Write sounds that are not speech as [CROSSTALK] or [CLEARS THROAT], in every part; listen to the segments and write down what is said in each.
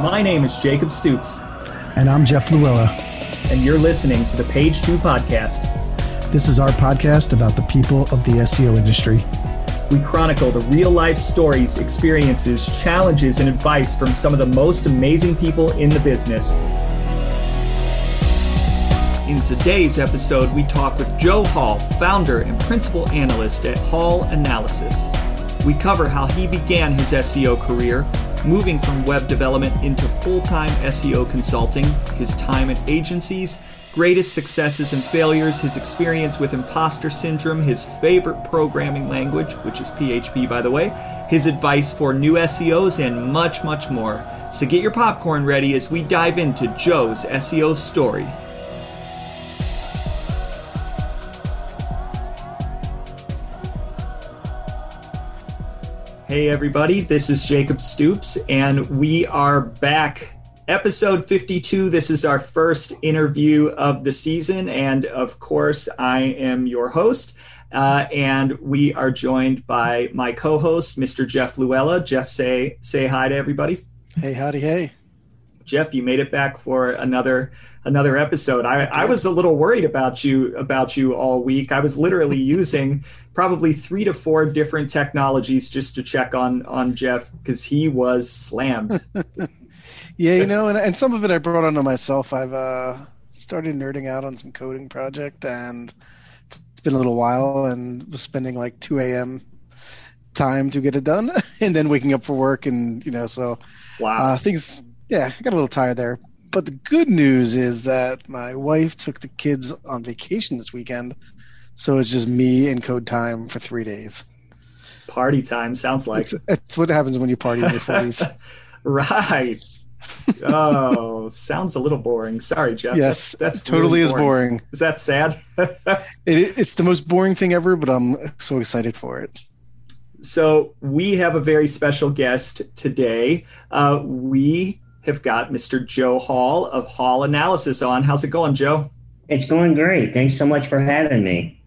My name is Jacob Stoops. And I'm Jeff Louella. And you're listening to the Page Two Podcast. This is our podcast about the people of the SEO industry. We chronicle the real life stories, experiences, challenges, and advice from some of the most amazing people in the business. In today's episode, we talk with Joe Hall, founder and principal analyst at Hall Analysis. We cover how he began his SEO career, moving from web development into full time SEO consulting, his time at agencies, greatest successes and failures, his experience with imposter syndrome, his favorite programming language, which is PHP by the way, his advice for new SEOs, and much, much more. So get your popcorn ready as we dive into Joe's SEO story. Hey, everybody, this is Jacob Stoops, and we are back episode 52. This is our first interview of the season. And of course, I am your host. Uh, and we are joined by my co-host, Mr. Jeff Louella. Jeff, say say hi to everybody. Hey, howdy, hey. Jeff, you made it back for another another episode. I, I was a little worried about you about you all week. I was literally [LAUGHS] using probably three to four different technologies just to check on on Jeff because he was slammed. [LAUGHS] yeah, you know, and, and some of it I brought onto myself. I've uh, started nerding out on some coding project, and it's been a little while, and was spending like 2 a.m. time to get it done, [LAUGHS] and then waking up for work, and you know, so wow, uh, things. Yeah, I got a little tired there. But the good news is that my wife took the kids on vacation this weekend, so it's just me and code time for three days. Party time sounds like. It's, it's what happens when you party in your forties. [LAUGHS] right oh, sounds a little boring. Sorry, Jeff. Yes, that's, that's totally really boring. is boring. Is that sad? [LAUGHS] it, it's the most boring thing ever, but I'm so excited for it. So we have a very special guest today. Uh, we have got Mr. Joe Hall of Hall Analysis on. How's it going, Joe? It's going great. Thanks so much for having me.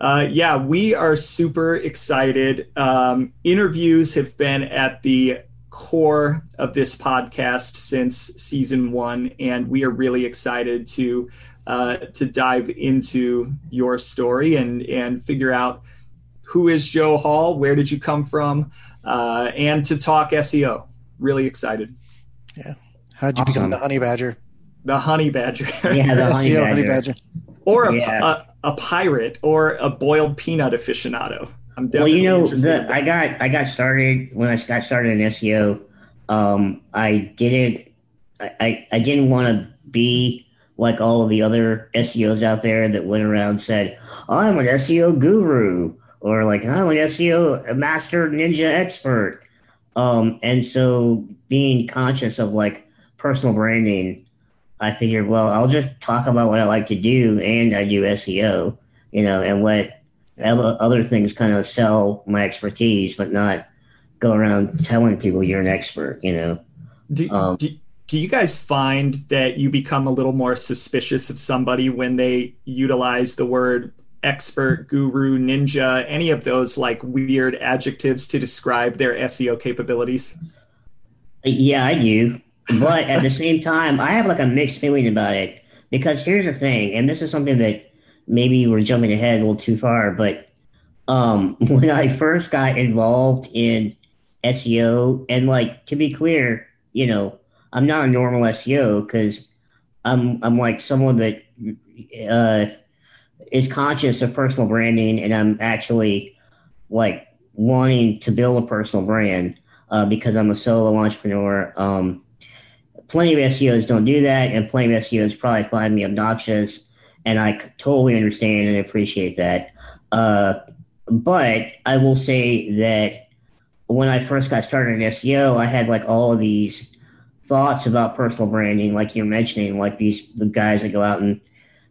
Uh, yeah, we are super excited. Um, interviews have been at the core of this podcast since season one, and we are really excited to uh, to dive into your story and and figure out who is Joe Hall, where did you come from, uh, and to talk SEO. Really excited. Yeah, how'd you awesome. become the honey badger? The honey badger. Yeah, the [LAUGHS] honey, SEO badger. honey badger. Or a, yeah. A, pirate or a boiled peanut aficionado. I'm definitely well, you know, the, I got I got started when I got started in SEO. Um, I didn't I, I didn't want to be like all of the other SEOs out there that went around and said, I'm an SEO guru or like I'm an SEO master ninja expert. Um, and so being conscious of like personal branding, I figured, well, I'll just talk about what I like to do and I do SEO, you know, and what other things kind of sell my expertise, but not go around telling people you're an expert. You know. Do, um, do, do you guys find that you become a little more suspicious of somebody when they utilize the word expert, guru, ninja, any of those like weird adjectives to describe their SEO capabilities? Yeah, I do. But at the same time, I have like a mixed feeling about it because here's the thing, and this is something that maybe we're jumping ahead a little too far, but um, [LAUGHS] when I first got involved in SEO, and like to be clear, you know, I'm not a normal SEO because I'm I'm like someone that uh, is conscious of personal branding, and I'm actually like wanting to build a personal brand uh, because I'm a solo entrepreneur. Um, plenty of SEOs don't do that, and plenty of SEOs probably find me obnoxious and I totally understand and appreciate that. Uh, but I will say that when I first got started in SEO, I had like all of these thoughts about personal branding, like you're mentioning, like these the guys that go out and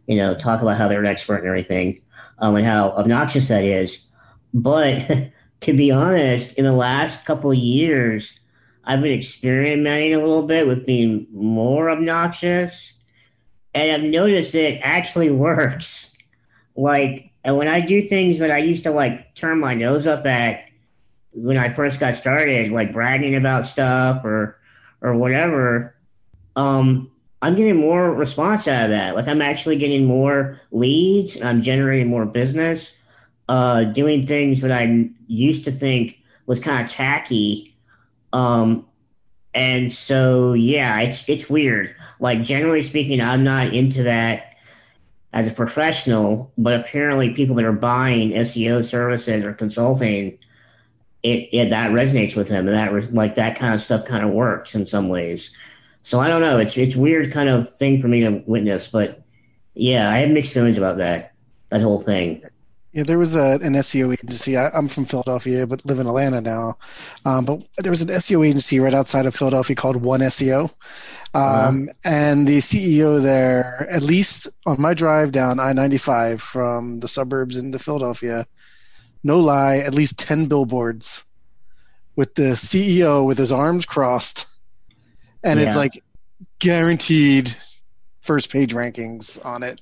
you know talk about how they're an expert and everything, um, and how obnoxious that is. But [LAUGHS] to be honest, in the last couple of years, I've been experimenting a little bit with being more obnoxious and I've noticed that it actually [LAUGHS] works. Like, and when I do things that I used to like turn my nose up at when I first got started, like bragging about stuff or or whatever, um, I'm getting more response out of that. Like I'm actually getting more leads. and I'm generating more business, uh, doing things that I used to think was kind of tacky. Um, and so, yeah, it's, it's weird. Like generally speaking, I'm not into that as a professional, but apparently people that are buying SEO services or consulting, it, it that resonates with them and that like that kind of stuff kind of works in some ways. So I don't know. It's it's weird kind of thing for me to witness, but yeah, I have mixed feelings about that that whole thing. Yeah, there was a, an SEO agency. I, am from Philadelphia, but live in Atlanta now. Um, but there was an SEO agency right outside of Philadelphia called One SEO, um, uh-huh. and the CEO there, at least on my drive down I-95 from the suburbs into Philadelphia, no lie, at least ten billboards with the CEO with his arms crossed and yeah. it's like guaranteed first page rankings on it.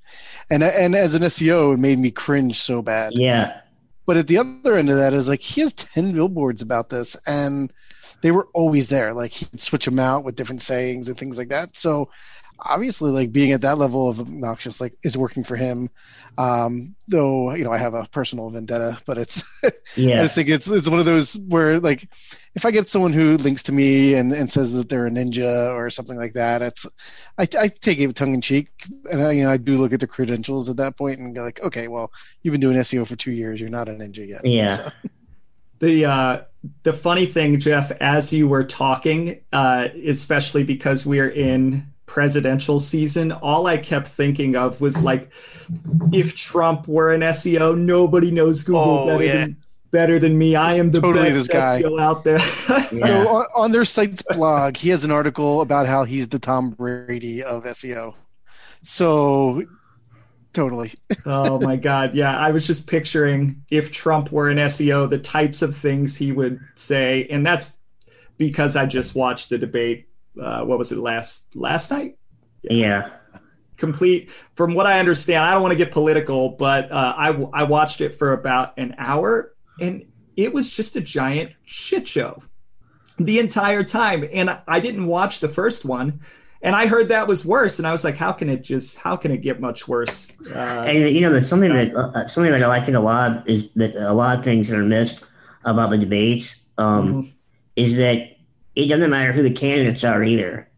And and as an SEO, it made me cringe so bad. Yeah. But at the other end of that is like he has ten billboards about this, and they were always there. Like he'd switch them out with different sayings and things like that. So obviously like being at that level of obnoxious like is working for him. Um though you know i have a personal vendetta but it's [LAUGHS] yeah. I just think it's it's one of those where like if i get someone who links to me and, and says that they're a ninja or something like that it's i, I take it tongue-in-cheek and I, you know i do look at the credentials at that point and go like okay well you've been doing seo for two years. You're not a ninja yet. Yeah. So. [LAUGHS] the uh the funny thing jeff as you were talking uh especially because we're in presidential season, all I kept thinking of was like, if Trump were an SEO, nobody knows Google oh, better, yeah. than, better than me. I am the totally best SEO out there. [LAUGHS] yeah. on, on, their site's blog, he has an article about how he's the Tom Brady of SEO. So totally. [LAUGHS] oh my god, yeah. I was just picturing if Trump were an SEO, the types of things he would say, and that's because I just watched the debate uh, what was it last last night? Yeah. Complete. From what I understand, I don't want to get political, but uh, I I watched it for about an hour, and it was just a giant shit show the entire time. And I didn't watch the first one, and I heard that was worse, and I was like, how can it just how can it get much worse? Uh, and you know, there's something that uh, something that I like a lot is that a lot of things that are missed about the debates um, mm-hmm. is that it doesn't matter who the candidates are either.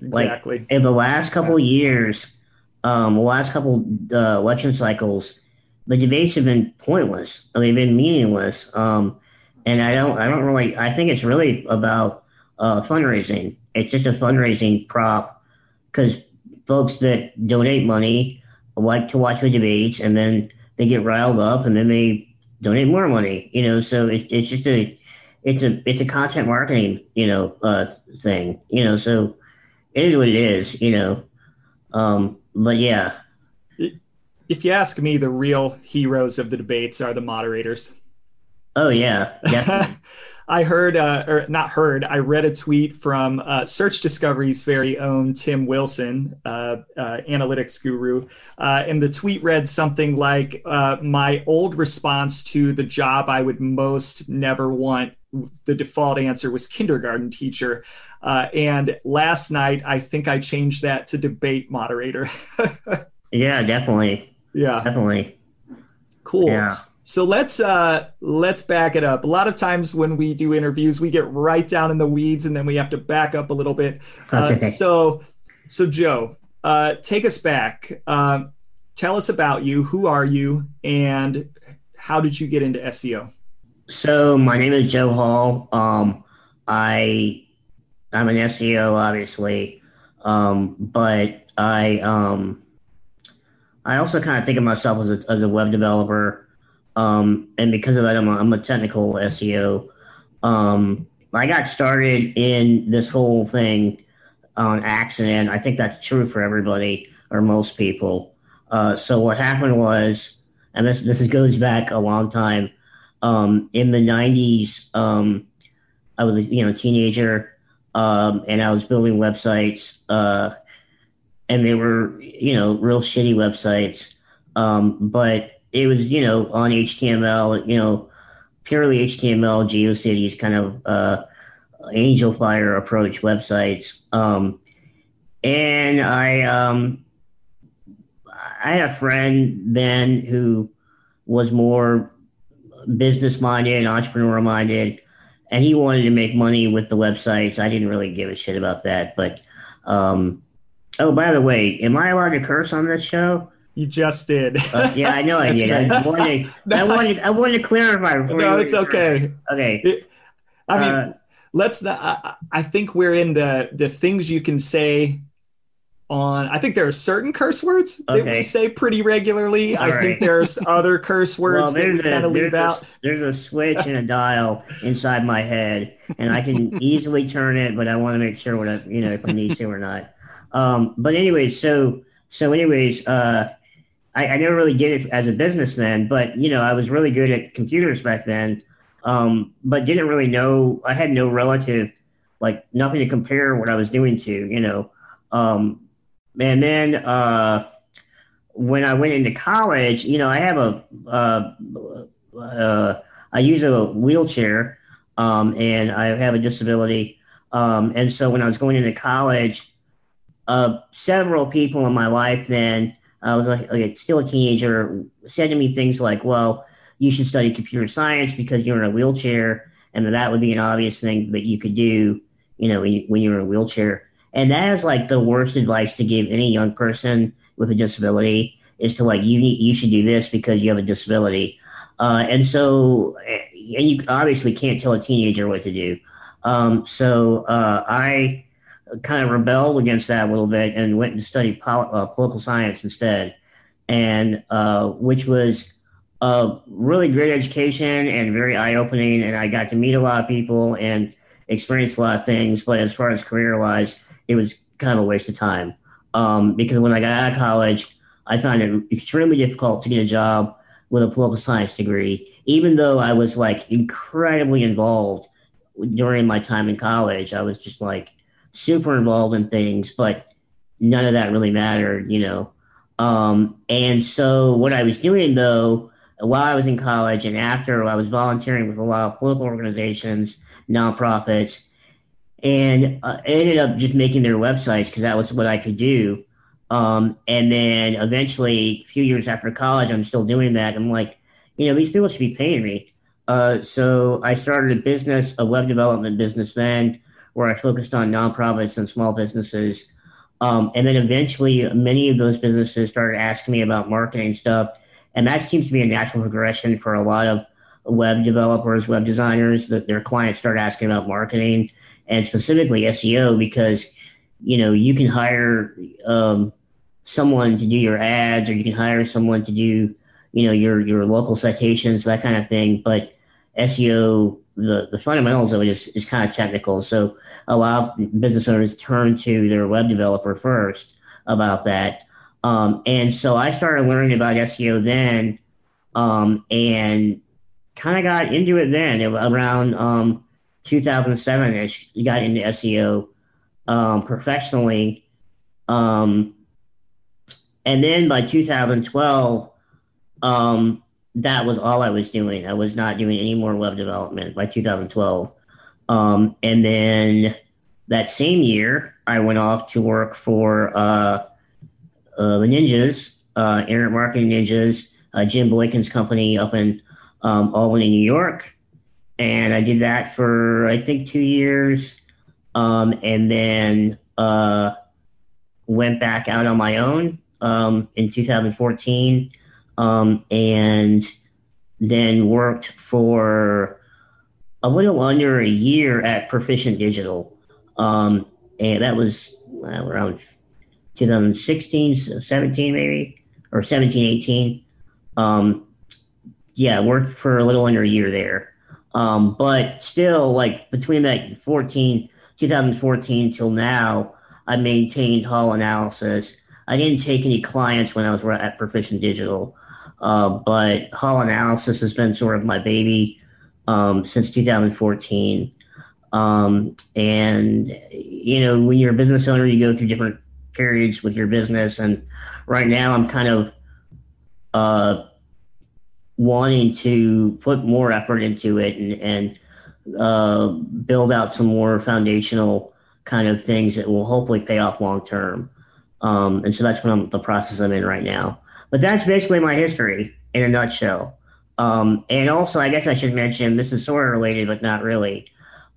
Exactly. Like in the last couple years, um, the last couple uh, election cycles, the debates have been pointless. They've been meaningless. Um, and I don't, I don't really, I think it's really about uh, fundraising. It's just a fundraising prop because folks that donate money like to watch the debates and then they get riled up and then they donate more money. You know, so it, it's just a it's a it's a content marketing you know uh, thing you know so it is what it is you know. Um, but yeah. If you ask me the real heroes of the debates are the moderators. Oh yeah [LAUGHS] I heard, uh, or not heard, I read a tweet from uh, Search Discovery's very own Tim Wilson, uh, uh analytics guru. Uh, and the tweet read something like uh, My old response to the job I would most never want, the default answer was kindergarten teacher. and last night, I think I changed that to debate moderator. [LAUGHS] yeah, definitely. Yeah. Definitely. Cool. Yeah. So let's uh let's back it up. A lot of times when we do interviews, we get right down in the weeds and then we have to back up a little bit. Uh, okay. so so Joe, uh, take us back. Uh, tell us about you. Who are you, and how did you get into SEO? So my name is Joe Hall. Um, I I'm an SEO, obviously, um, but I um, I also kind of think of myself as a, as a web developer. Um, and because of that, I'm a, I'm a technical SEO. Um, I got started in this whole thing on accident. I think that's true for everybody or most people. Uh, so what happened was, and this this goes back a long time. Um, in the '90s, um, I was you know a teenager, um, and I was building websites, uh, and they were you know real shitty websites. Um, but it was, you know, on HTML, you know, purely HTML, GeoCities kind of uh, Angelfire approach websites. Um, and I, um, I had a friend then who was more business minded, entrepreneur minded, and he wanted to make money with the websites. I didn't really give a shit about that. But, um, oh, by the way, am I allowed to curse on this show? You just did. Uh, yeah, I know I [LAUGHS] did. I wanted, I wanted, I wanted to clarify. No, it's okay. Okay. It, I mean, uh, let's. Not, I, I think we're in the the things you can say on I think there are certain curse words that we say pretty regularly. All I right. think there's other curse [LAUGHS] words well, that we kind of leave out. A, there's a switch and a dial inside my head, and I can [LAUGHS] easily turn it, but I want to make sure what I, you know if I need to or not. Um, but anyways, so so anyways, uh, I, I, never really did it as a businessman, but you know I was really good at computers back then, um, but didn't really know. I had no relative, like nothing to compare what I was doing to. You know. Um, and then uh, when I went into college, you know, I have a uh, uh, I use a wheelchair, um, and I have a disability. Um, and so when I was going into college, uh, several people in my life then, I was like, like still a teenager, said to me things like, "Well, you should study computer science because you're in a wheelchair, and that would be an obvious thing that you could do, you know, when you're in a wheelchair." And that is like the worst advice to give any young person with a disability is to like, you need, you should do this because you have a disability. Uh, and so, and you obviously can't tell a teenager what to do. Um, so uh, I kind of rebelled against that a little bit and went and studied pol- uh, political science instead, and uh, which was a really great education and very eye opening. And I got to meet a lot of people and experience a lot of things. But as far as career wise, it was kind of a waste of time. Um, because when I got out of college, I found it extremely difficult to get a job with a political science degree, even though I was like incredibly involved during my time in college. I was just like super involved in things, but none of that really mattered, you know. Um, and so what I was doing though, while I was in college and after I was volunteering with a lot of political organizations, nonprofits, and uh, ended up just making their websites because that was what I could do. Um, and then eventually, a few years after college, I'm still doing that. I'm like, you know, these people should be paying me. Uh, so I started a business, a web development business then, where I focused on nonprofits and small businesses. Um, and then eventually, many of those businesses started asking me about marketing stuff. And that seems to be a natural progression for a lot of web developers, web designers, that their clients start asking about marketing and specifically SEO because you know you can hire um, someone to do your ads or you can hire someone to do you know your your local citations that kind of thing. But SEO the, the fundamentals of it is, is kind of technical. So a lot of business owners turn to their web developer first about that. Um, and so I started learning about SEO then um, and kind of got into it then around um, 2007 ish, got into SEO um, professionally. Um, and then by 2012, um, that was all I was doing. I was not doing any more web development by 2012. Um, and then that same year, I went off to work for uh, uh, the Ninjas, uh, Internet Marketing Ninjas, uh, Jim Boykin's company up in um, Albany, New York and I did that for I think two years, um, and then uh, went back out on my own um, in 2014, um, and then worked for a little under a year at Proficient Digital, um, and that was around 2016, 17 maybe, or 17, 18. Um, yeah, worked for a little under a year there. Um, but still, like between that 14, 2014 till now, I maintained Hall Analysis. I didn't take any clients when I was at Proficient Digital, uh, but Hall Analysis has been sort of my baby um, since 2014. Um, and you know, when you're a business owner, you go through different periods with your business. And right now, I'm kind of uh, wanting to put more effort into it and, and uh, build out some more foundational kind of things that will hopefully pay off long term. Um, and so that's what I'm the process I'm in right now. But that's basically my history in a nutshell. Um, and also, I guess I should mention this is sort of related, but not really.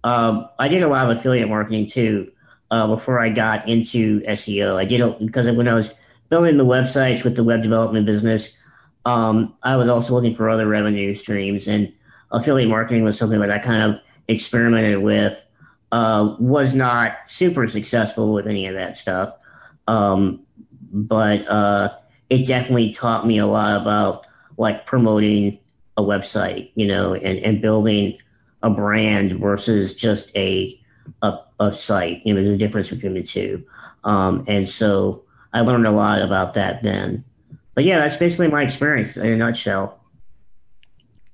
Um, I did a lot of affiliate marketing too uh, before I got into SEO. I did it because when I was building the websites with the web development business, um, I was also looking for other revenue streams, and affiliate marketing was something that I kind of experimented with. Uh, was not super successful with any of that stuff, um, but uh, it definitely taught me a lot about like promoting a website, you know, and, and building a brand versus just a, a, a site. You know, there's a difference between the two. Um, and so I learned a lot about that then. But yeah, that's basically my experience in a nutshell.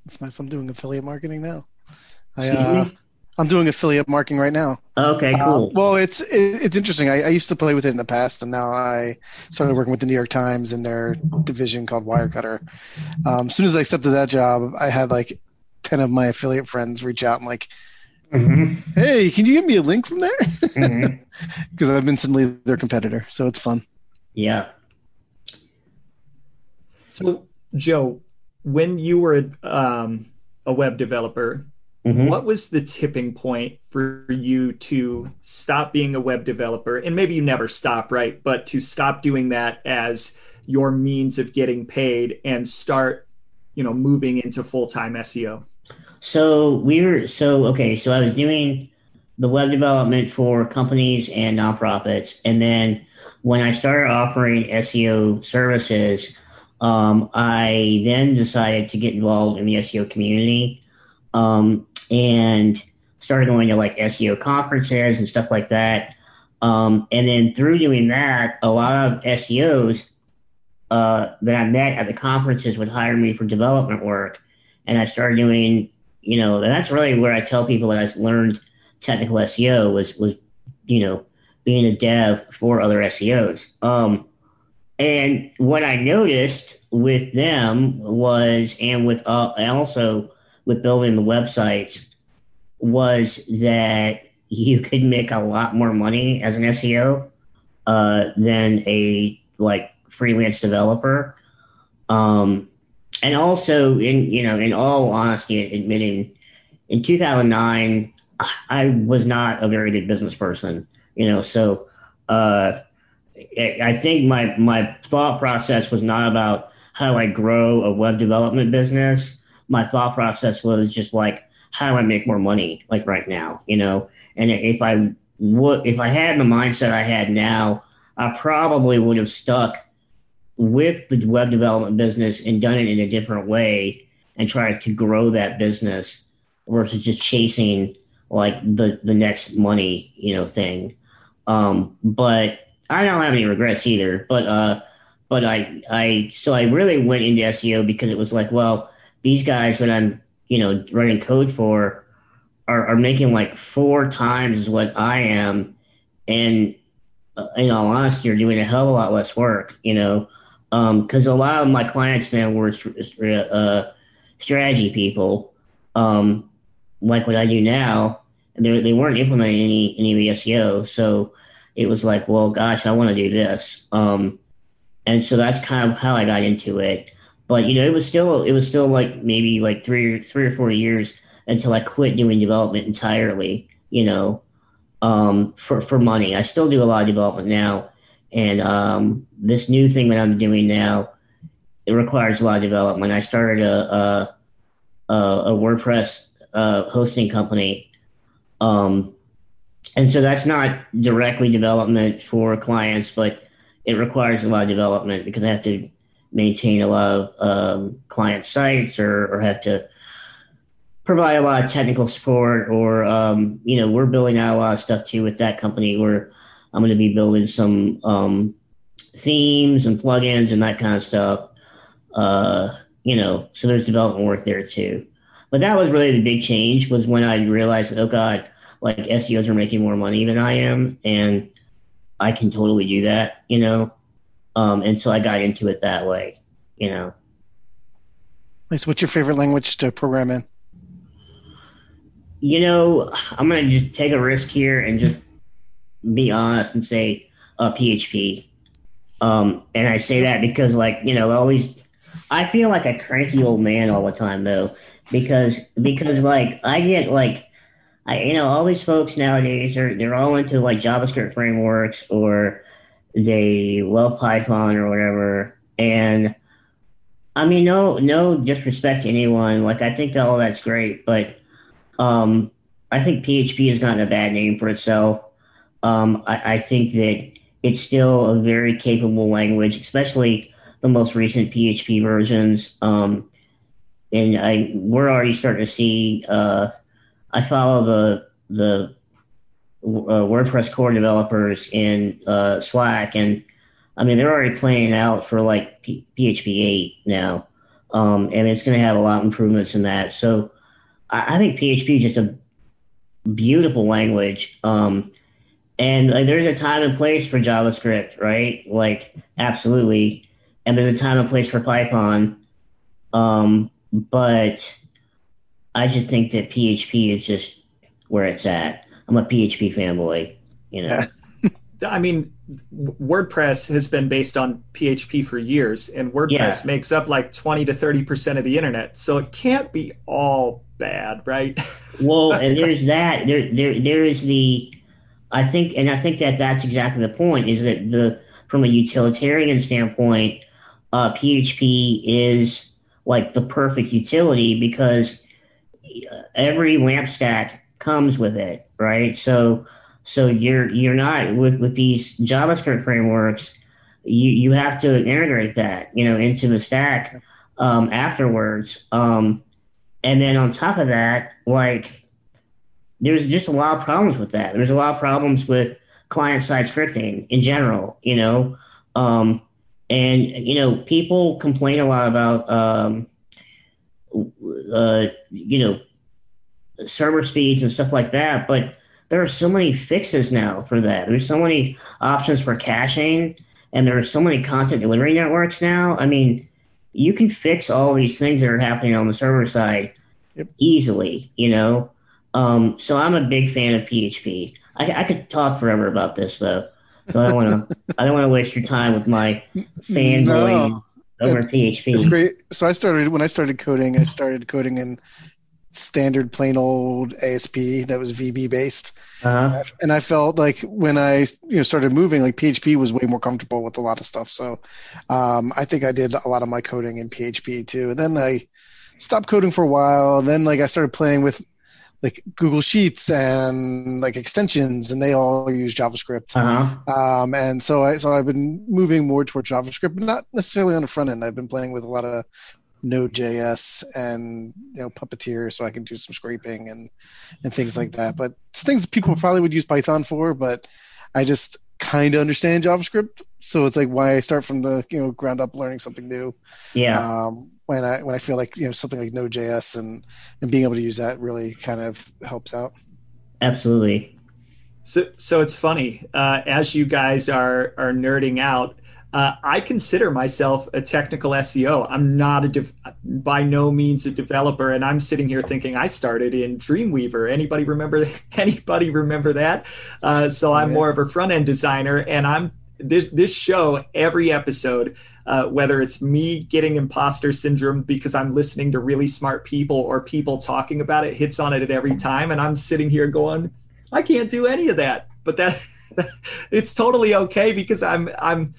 It's nice. I'm doing affiliate marketing now. I, uh, I'm doing affiliate marketing right now. Okay, uh, cool. Uh, well, it's it, it's interesting. I, I, used to play with it in the past, and now I started working with the New York Times in their division called Wirecutter. Um, as soon as I accepted that job, I had like ten of my affiliate friends reach out and like, mm-hmm. "Hey, can you give me a link from there?" Because mm-hmm. [LAUGHS] I've been instantly their competitor, so it's fun. Yeah. So, Joe, when you were um, a web developer, Mm-hmm. What was the tipping point for you to stop being a web developer? And maybe you never stop, right? But to stop doing that as your means of getting paid and start, you know, moving into full time SEO? So we were, so, okay, so I was doing the web development for companies and nonprofits. And then when I started offering SEO services, um, I then decided to get involved in the SEO community. Um, and started going to like SEO conferences and stuff like that. Um, and then through doing that, a lot of SEOs uh, that I met at the conferences would hire me for development work. And I started doing, you know, that's really where I tell people that I learned technical SEO was, was, you know, being a dev for other SEOs. Um, and what I noticed with them was, and with, uh, also with building the websites was that you [LAUGHS] could make a lot more money as an SEO uh, than a like freelance developer. Um, and also, in you know, in all honesty, admitting, in 2009, I was not a very good business person. You know, so uh, I think my my thought process was not about how do I grow a web development business my thought process was just like, how do I make more money like right now? You know, and if I would, if I had the mindset I had now, I probably would have stuck with the web development business and done it in a different way and tried to grow that business versus just chasing like the the next money you know thing. Um, but I don't have any regrets either. But uh, but I I so I really went into SEO because it was like well these guys that I'm, you know, writing code for are, are making like four times what I am. And uh, in all honesty, are doing a hell of a lot less work, you know, because um, a lot of my clients now were uh, strategy people, um, like what I do now. They, they weren't implementing any, any of the SEO. So it was like, well, gosh, I want to do this. Um, and so that's kind of how I got into it. But you know, it was still it was still like maybe like three three or four years until I quit doing development entirely. You know, um, for for money. I still do a lot of development now, and um, this new thing that I'm doing now it requires a lot of development. I started a a, a WordPress uh, hosting company, um, and so that's not directly development for clients, but it requires a lot of development because I have to maintain a lot of um, client sites or, or, have to provide a lot of technical support or um, you know we're building out a lot of stuff too with that company where i'm going to be building some um, themes and plugins and that kind of stuff uh, you know so there's development work there too. But that was really the big change was when i realized oh god like seos are making more money than i am and i can totally do that you know um, and so I got into it that way, you know. Nice. What's your favorite language to program in? you know, I'm gonna just take a risk here and just be honest and say uh, PHP. Um, and I say that because, like, you know, always I feel like a cranky old man all the time, though, because because like I get like I you know all these folks nowadays are they're all into like JavaScript frameworks or they love Python or whatever, and I mean no no disrespect to anyone, like I think that all that's great, but um, I think PHP has gotten a bad name for itself. Um, I, I think that it's still a very capable language, especially the most recent PHP versions. Um, and I we're already starting to see. Uh, I follow the the uh, WordPress core developers in uh, Slack, and I mean they're already playing out for like P- PHP eight now, um, and it's going to have a lot of improvements in that. So I, I think PHP is just a beautiful language. Um, and like, there's a time and place for JavaScript, right? Like, absolutely. And there's a time and place for Python. Um, but I just think that PHP is just where it's at. I'm a PHP fanboy, you know. [LAUGHS] I mean, WordPress has been based on PHP for years, and WordPress yeah. makes up like 20 to 30 percent of the internet. So it can't be all bad, right? [LAUGHS] well, and there's that. There, there, there is the. I think, and I think that that's exactly the point. Is that the from a utilitarian standpoint, uh, PHP is like the perfect utility because every LAMP stack comes with it, right? So so you're you're not with with these JavaScript frameworks, you you have to integrate that, you know, into the stack um, afterwards. Um, and then on top of that, like there's just a lot of problems with that. There's a lot of problems with client side scripting in general, you know. Um, and you know people complain a lot about um, uh, you know server speeds and stuff like that but there are so many fixes now for that there's so many options for caching and there are so many content delivery networks now i mean you can fix all these things that are happening on the server side yep. easily you know um, so i'm a big fan of php I, I could talk forever about this though so I don't want to. I don't want to waste your time with my fanboy no, over it, PHP. It's great. So I started when I started coding. I started coding in standard plain old ASP that was VB based, uh-huh. and I felt like when I you know started moving, like PHP was way more comfortable with a lot of stuff. So um, I think I did a lot of my coding in PHP too. And then I stopped coding for a while. And then like I started playing with like Google Sheets and like extensions, and they all use JavaScript. Uh-huh. Um, and so I so I've been moving more towards JavaScript, but not necessarily on the front end. I've been playing with a lot of Node.js and you know Puppeteer, so I can do some scraping and and things like that. But it's things people probably would use Python for, but I just kind of understand JavaScript, so it's like why I start from the you know ground up learning something new. Yeah. Um, when I when I feel like you know something like Node.js and and being able to use that really kind of helps out. Absolutely. So so it's funny uh, as you guys are are nerding out. Uh, I consider myself a technical SEO. I'm not a de- by no means a developer, and I'm sitting here thinking I started in Dreamweaver. Anybody remember? [LAUGHS] Anybody remember that? Uh, so I'm more of a front end designer, and I'm this this show every episode uh, whether it's me getting imposter syndrome because I'm listening to really smart people or people talking about it, hits on it at every time. And I'm sitting here going, I can't do any of that. But that [LAUGHS] it's totally okay because I'm I'm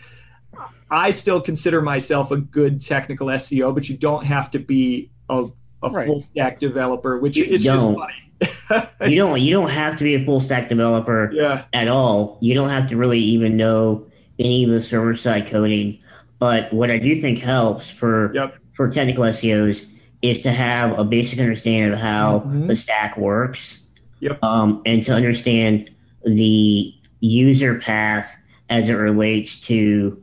I still consider myself a good technical SEO, but you don't have to be a, a right. full stack developer, which it's just funny. [LAUGHS] you don't you don't have to be a full stack developer yeah. at all. You don't have to really even know any of the server side coding. But what I do think helps for yep. for technical SEOs is to have a basic understanding of how mm-hmm. the stack works, yep. um, and to understand the user path as it relates to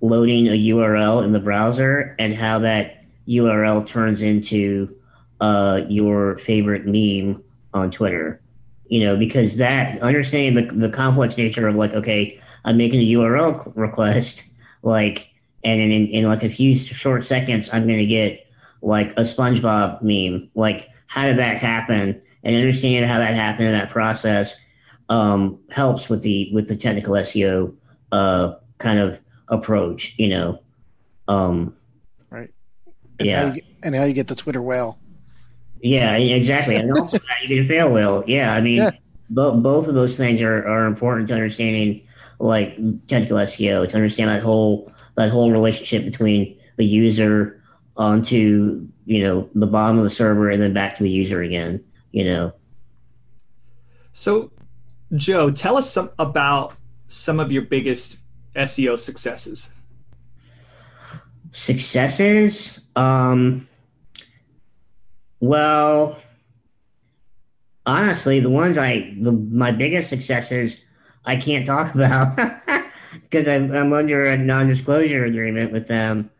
loading a URL in the browser and how that URL turns into uh, your favorite meme on Twitter. You know, because that understanding the, the complex nature of like, okay, I'm making a URL request, like and in, in, like a few short seconds, I'm going to get like a SpongeBob meme. Like, how did that happen? and understanding how that happened in that process um, helps with the with the technical SEO uh, kind of approach. You know, um, right? And yeah, how you, and how you get the Twitter whale. Yeah, exactly, and also how you get a fail whale. Yeah, I mean, yeah. both both of those things are, are important to understanding like technical SEO to understand that whole that whole relationship between the user onto you know the bottom of the server and then back to the user again. You know. So, Joe, tell us some about some of your biggest SEO successes. Successes, um, well, honestly, the ones I the, my biggest successes I can't talk [LAUGHS] about [LAUGHS] because I'm, I'm, under a non-disclosure agreement with them.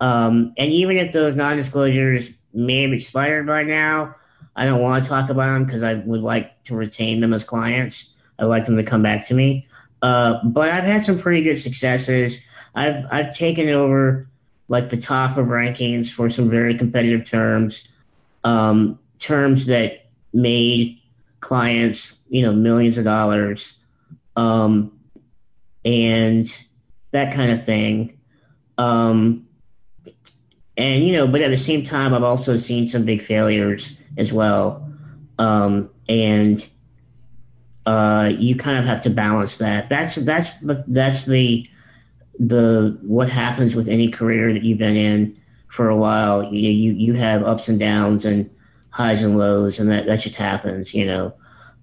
Um, and even if those non-disclosures may have expired by now, I don't want to talk about them because I would like to retain them as clients. I'd like them to come back to me. Uh, but I've had some pretty good successes. I've I've taken over like the top of rankings for some very competitive terms, um, terms that made clients you know millions of dollars um, and that kind of thing. Um, and you know, but at the same time, I've also seen some big failures as well, um, and uh, you kind of have to balance that. That's that's that's the the what happens with any career that you've been in for a while. You you you have ups and downs and highs and lows, and that that just happens. You know,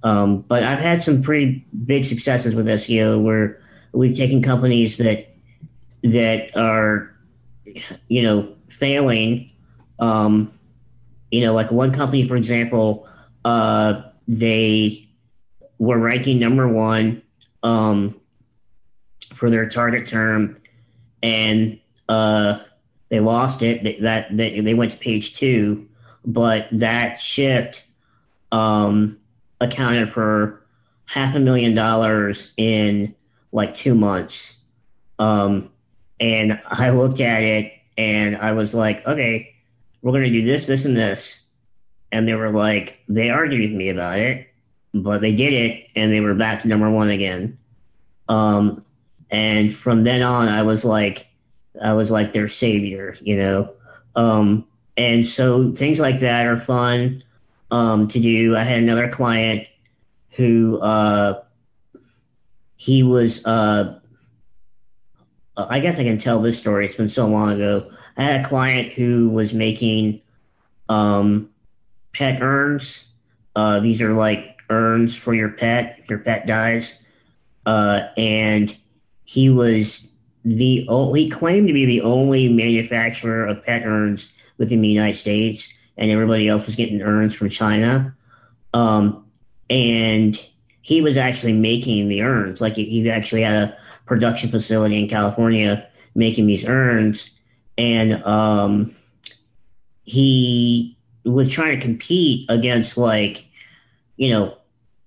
um, but I've had some pretty big successes with SEO where we've taken companies that that are, you know, failing. Um, you know, like one company, for example, uh, they were ranking number one um, for their target term, and uh, they lost it. That, that, that they went to page two, but that shift. Um, accounted for half a million dollars in like two months. Um, and I looked at it and I was like, okay, we're going to do this, this, and this. And they were like, they argued with me about it, but they did it and they were back to number one again. Um, and from then on, I was like, I was like their savior, you know? Um, and so things like that are fun um, to do. I had another client who uh, he was. Uh, I guess I can tell this story. It's been so long ago. I had a client who was making um, pet urns. Uh, these are like urns for your pet if your pet dies, uh, and he was the only, he claimed to be the only manufacturer of pet urns within the United States and everybody else was getting urns from China. Um, and he was actually making the urns. Like he actually had a production facility in California making these urns, and um, he was trying to compete against like you know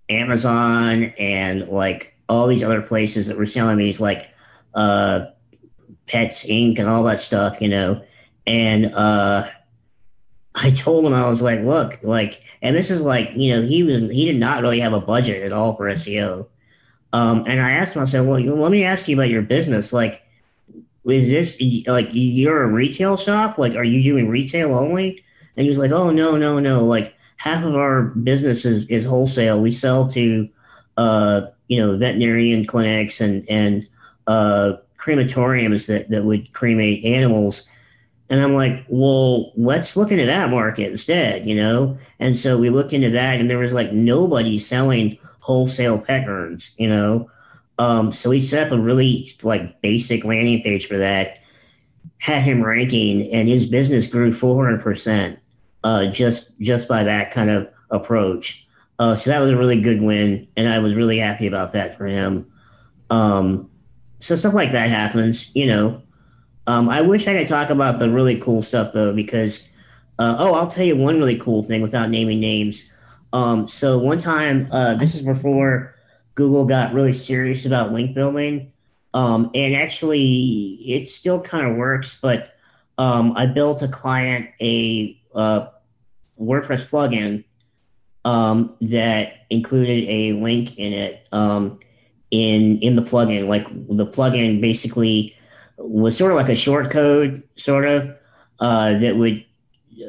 Amazon and like all these other places that were selling these like uh, Pets Inc. and all that stuff, you know, and uh, I told him I was like, look, like, and this is like, you know, he was he did not really have a budget at all for SEO. Um, and I asked him, I said, well, let me ask you about your business. Like, is this like you're a retail shop? Like, are you doing retail only? And he was like, oh no, no, no. Like half of our business is, is wholesale. We sell to, uh, you know, veterinarian clinics and and uh, crematoriums that that would cremate animals and I'm like, well, let's look into that market instead, you know? And so we looked into that and there was like nobody selling wholesale pet urns, you know? Um, so we set up a really like basic landing page for that, had him ranking and his business grew 400%, uh, just, just by that kind of approach. Uh, so that was a really good win. And I was really happy about that for him. Um, so stuff like that happens, you know, um, I wish I could talk about the really cool stuff though, because uh, oh, I'll tell you one really cool thing without naming names. Um, so one time, uh, this is before Google got really serious about link building, um, and actually, it still kind of works. But um, I built a client a uh, WordPress plugin um, that included a link in it um, in in the plugin. Like the plugin basically was sort of like a short code, sort of uh, that would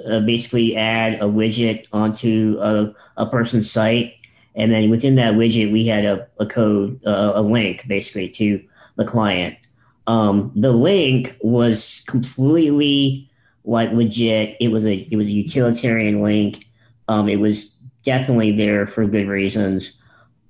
uh, basically add a widget onto a, a person's site. And then within that widget, we had a, a code, uh, a link basically to the client. Um, the link was completely like legit. It was a it was a utilitarian link. Um, it was definitely there for good reasons.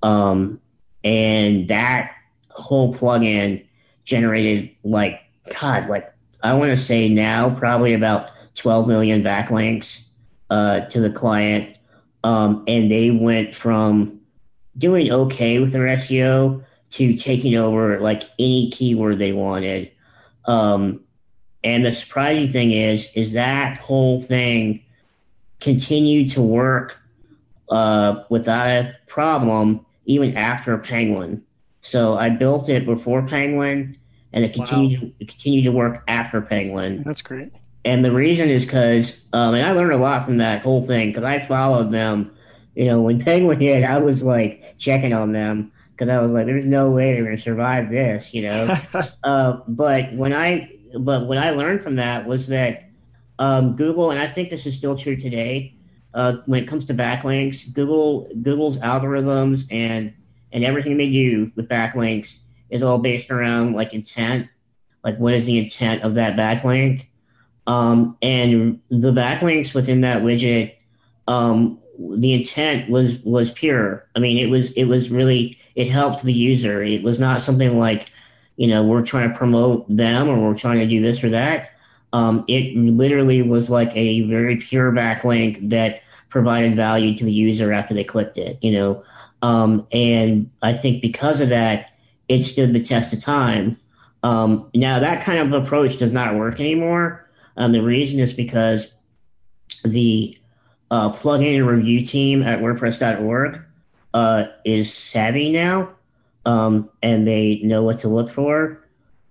Um, and that whole plugin generated like God, like I want to say now probably about 12 million backlinks uh, to the client. Um, and they went from doing okay with their SEO to taking over like any keyword they wanted. Um, and the surprising thing is, is that whole thing continued to work uh, without a problem even after Penguin. So I built it before Penguin, and it continued wow. it continued to work after Penguin. That's great. And the reason is because, um, and I learned a lot from that whole thing because I followed them. You know, when [LAUGHS] Penguin hit, I was like checking on them because I was like, "There's no way they're going to survive this," you know. [LAUGHS] uh, but when I, but what I learned from that was that um, Google, and I think this is still true today, uh, when it comes to backlinks, Google Google's algorithms and and everything they do with backlinks is all based around like intent, like what is the intent of that backlink, um, and the backlinks within that widget, um, the intent was was pure. I mean, it was it was really it helped the user. It was not something like you know we're trying to promote them or we're trying to do this or that. Um, it literally was like a very pure backlink that provided value to the user after they clicked it, you know. Um, and I think because of that, it stood the test of time. Um, now, that kind of approach does not work anymore. Um, the reason is because the uh, plugin review team at WordPress.org uh, is savvy now, um, and they know what to look for.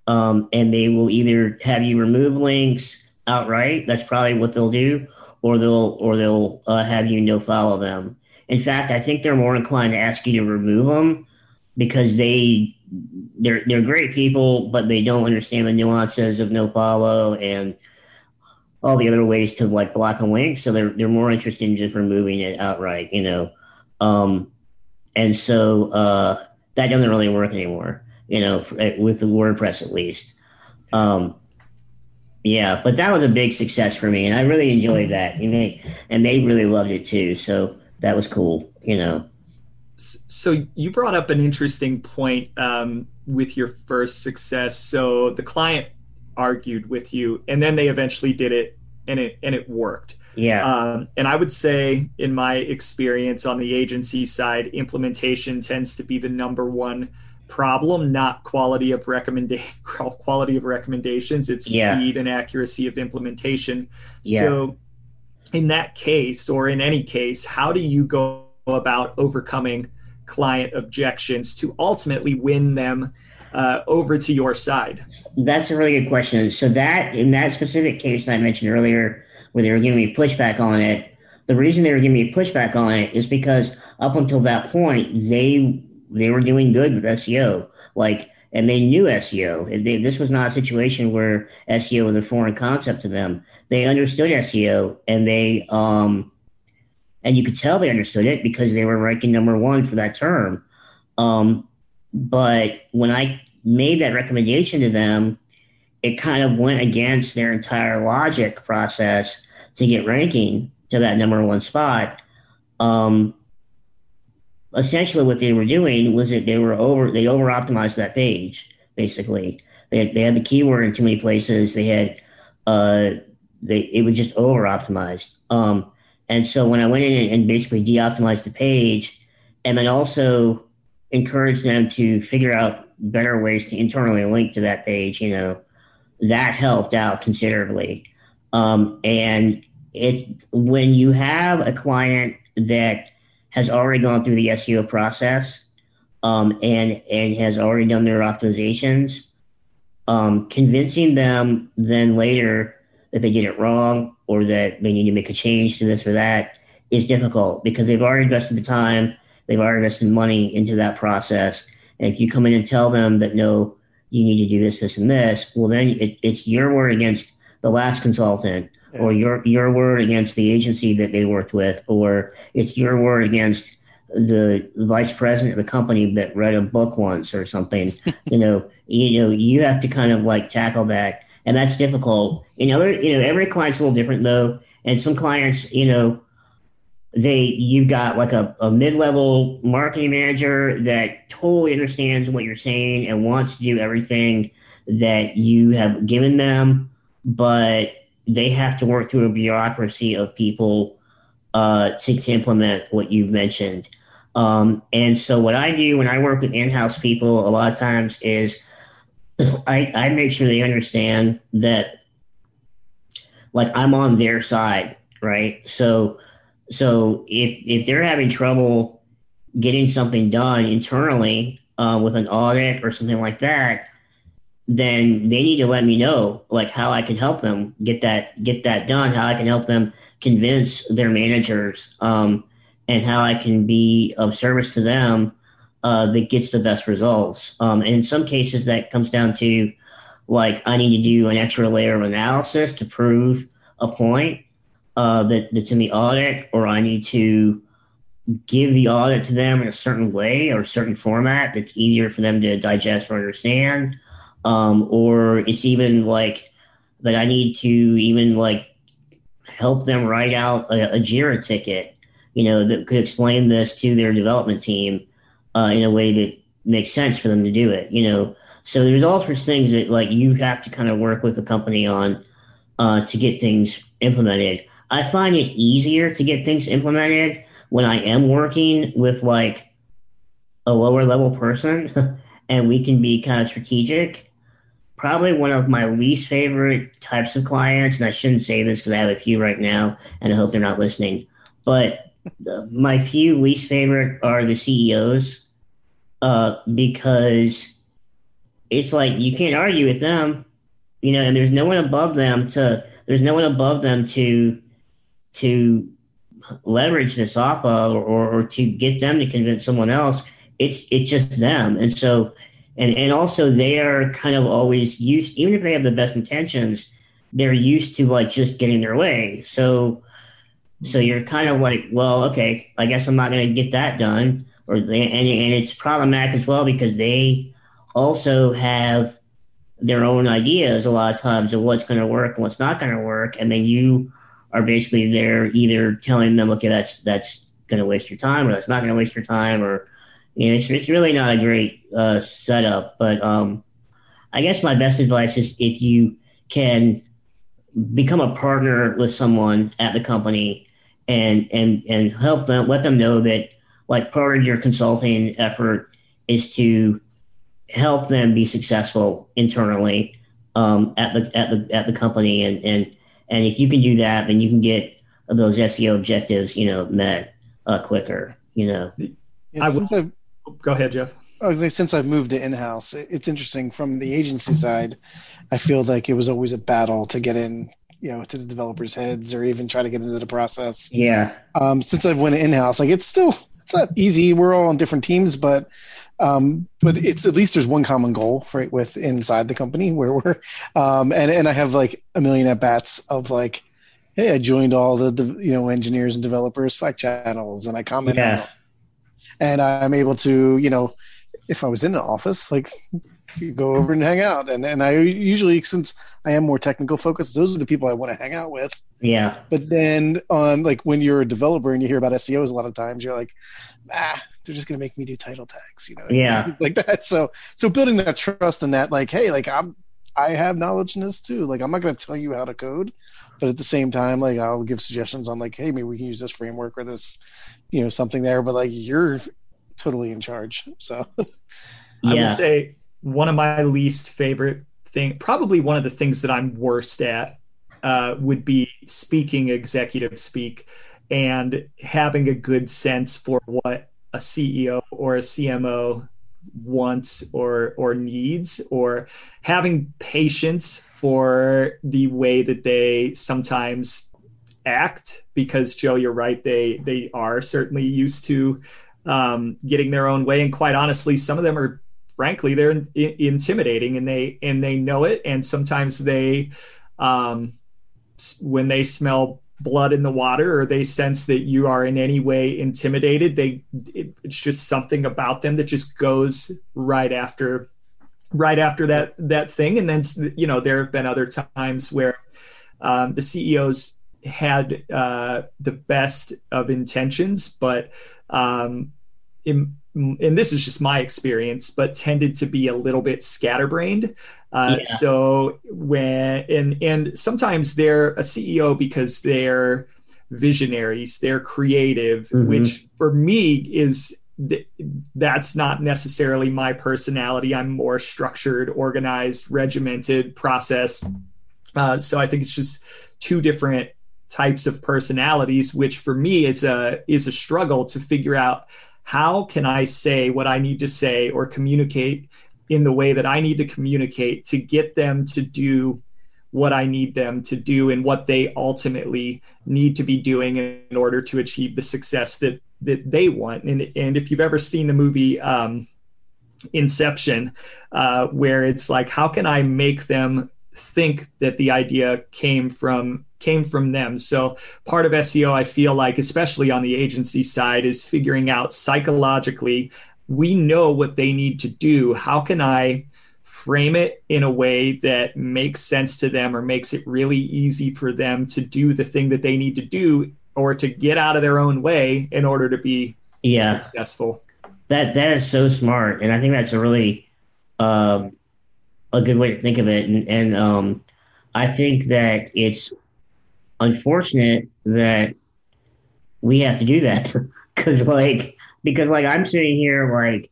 Um, and they will either have you remove links outright. That's probably what they'll do, or they'll or they'll uh, have you no follow them. In fact, I think they're more inclined to ask you to remove them because they they're they're great people, but they don't understand the nuances of no follow and all the other ways to like block a link. So they're they're more interested in just removing it outright, you know. Um, and so uh, that doesn't really work anymore, you know, with the WordPress at least. Um, yeah, but that was a big success for me, and I really enjoyed that. You know, and they really loved it too. So that was cool. You know. So you brought up an interesting point um, with your first success. So the client argued with you, and then they eventually did it, and it and it worked. Yeah. Um, and I would say, in my experience on the agency side, implementation tends to be the number one problem, not quality of recommendation [LAUGHS] quality of recommendations. It's yeah. speed and accuracy of implementation. Yeah. So in that case, or in any case, how do you go about overcoming client objections to ultimately win them uh, over to your side? That's a really good question. So that in that specific case that I mentioned earlier, where they were giving me pushback on it, the reason they were giving me pushback on it is because up until that point, they they were doing good with SEO. Like, and they knew SEO. They, this was not a situation where SEO was a foreign concept to them. They understood SEO, and they um, and you could tell they understood it because they were ranking number one for that term. Um, but when I made that recommendation to them, it kind of went against their entire logic process to get ranking to that number one spot. Um, essentially what they were doing was that they were over they over optimized that page basically. They had, they had the keyword in too many places. They had uh they it was just over optimized um and so when i went in and basically de-optimized the page and then also encouraged them to figure out better ways to internally link to that page you know that helped out considerably um and it when you have a client that has already gone through the SEO process um, and and has already done their optimizations. Um, convincing them then later that they did it wrong or that they need to make a change to this or that is difficult because they've already invested the time, they've already invested money into that process. And if you come in and tell them that no, you need to do this, this, and this, well, then it, it's your word against the last consultant, yeah. or your your word against the agency that they worked with, or it's your word against the vice president of the company that read a book once or something. [LAUGHS] you know, you know, you have to kind of like tackle that, and that's difficult. You know, you know, every client's a little different though, and some clients, you know, they you've got like a, a mid-level marketing manager that totally understands what you're saying and wants to do everything that you have given them but they have to work through a bureaucracy of people uh, to, to implement what you've mentioned. Um, and so what i do when i work with in-house people a lot of times is [CLEARS THROAT] I, I make sure they understand that like i'm on their side right? So so if if they're having trouble getting something done internally uh, with an audit or something like that, then they need to let me know like how I can help them get that get that done, how I can help them convince their managers, um, and how I can be of service to them uh, that gets the best results. Um, and in some cases, that comes down to like I need to do an extra layer of analysis to prove a point uh, that, that's in the audit, or I need to give the audit to them in a certain way or certain format that's easier for them to digest or understand. Um, or it's even like that I need to even like help them write out a, a JIRA ticket, you know, that could explain this to their development team uh, in a way that makes sense for them to do it, you know. So there's all sorts of things that like you have to kind of work with the company on uh, to get things implemented. I find it easier to get things implemented when I am working with like a lower level person [LAUGHS] and we can be kind of strategic. Probably one of my least favorite types of clients, and I shouldn't say this because I have a few right now and I hope they're not listening, but my few least favorite are the CEOs uh, because it's like you can't argue with them, you know, and there's no one above them to there's no one above them to to leverage this off of or, or to get them to convince someone else it's it's just them. And so and and also they are kind of always used even if they have the best intentions they're used to like just getting their way. So so you're kind of like well okay i guess i'm not going to get that done. Or they, and, and it's problematic as well because they also have their own ideas a lot of times of what's going to work and what's not going to work. And then you are basically there either telling them, okay, that's that's going to waste your time, or that's not going to waste your time, or you know, it's, it's really not a great uh, setup. But um, I guess my best advice is if you can become a partner with someone at the company and and and help them, let them know that like part of your consulting effort is to help them be successful internally um, at the at the at the company and and and if you can do that, then you can get those SEO objectives, you know, met uh, quicker. You know. I will, go ahead, Jeff. I was like, since I've moved to in-house, it's interesting from the agency side. I feel like it was always a battle to get in, you know, to the developers' heads or even try to get into the process. Yeah. Um, since I've went in-house, like it's still it's not easy. We're all on different teams, but um, but it's at least there's one common goal right with inside the company where we're um, and and I have like a million at bats of like, hey, I joined all the, the you know engineers and developers Slack channels and I comment yeah. and I'm able to you know if I was in the office like go over and hang out. And and I usually, since I am more technical focused, those are the people I want to hang out with. Yeah. But then on like when you're a developer and you hear about SEOs a lot of times, you're like, ah, they're just gonna make me do title tags, you know? Yeah. [LAUGHS] like that. So so building that trust and that, like, hey, like I'm I have knowledge in this too. Like I'm not gonna tell you how to code, but at the same time, like I'll give suggestions on like, hey, maybe we can use this framework or this, you know, something there. But like you're totally in charge. So yeah. [LAUGHS] I would say one of my least favorite thing, probably one of the things that I'm worst at, uh, would be speaking executive speak and having a good sense for what a CEO or a CMO wants or or needs or having patience for the way that they sometimes act because Joe, you're right. They they are certainly used to um, getting their own way, and quite honestly, some of them are frankly they're in, in, intimidating, and they and they know it, and sometimes they um, when they smell blood in the water or they sense that you are in any way intimidated they it, it's just something about them that just goes right after right after that that thing. And then you know there have been other times where um, the ceos had uh, the best of intentions but um, in, and this is just my experience but tended to be a little bit scatterbrained uh, yeah. so when and and sometimes they're a ceo because they're visionaries they're creative mm-hmm. which for me is that's not necessarily my personality. I'm more structured, organized, regimented, processed. Uh, so I think it's just two different types of personalities, which for me is a is a struggle to figure out how can I say what I need to say or communicate in the way that I need to communicate to get them to do what I need them to do and what they ultimately need to be doing in order to achieve the success that that they want. And and if you've ever seen the movie um, Inception, uh, where it's like, how can I make them think that the idea came from came from them. So part of SEO, I feel like, especially on the agency side, is figuring out psychologically. We know what they need to do. How can I frame it in a way that makes sense to them or makes it really easy for them to do the thing that they need to do or to get out of their own way in order to be yeah. successful. That that is so smart, and I think that's a really um, a good way to think of it. And, and um, I think that it's unfortunate that we have to do that. [LAUGHS] Because, like, because like I'm sitting here, like,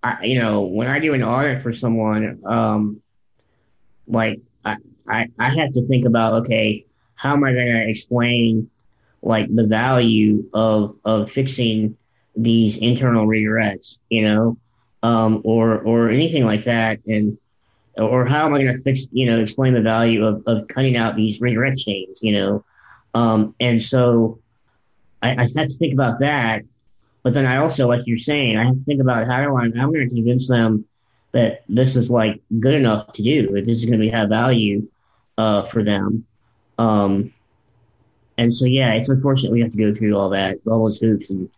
I, you know, when I do an audit for someone, um, like I, I, I have to think about okay, how am I going to explain like the value of of fixing these internal redirects you know, um, or or anything like that, and or how am I going to fix, you know, explain the value of of cutting out these redirect chains, you know, um, and so I, I have to think about that, but then I also, like you're saying, I have to think about how do I I'm going to convince them that this is like good enough to do, if this is going to have value uh, for them. Um, and so yeah, it's unfortunate we have to go through all that, all those hoops, and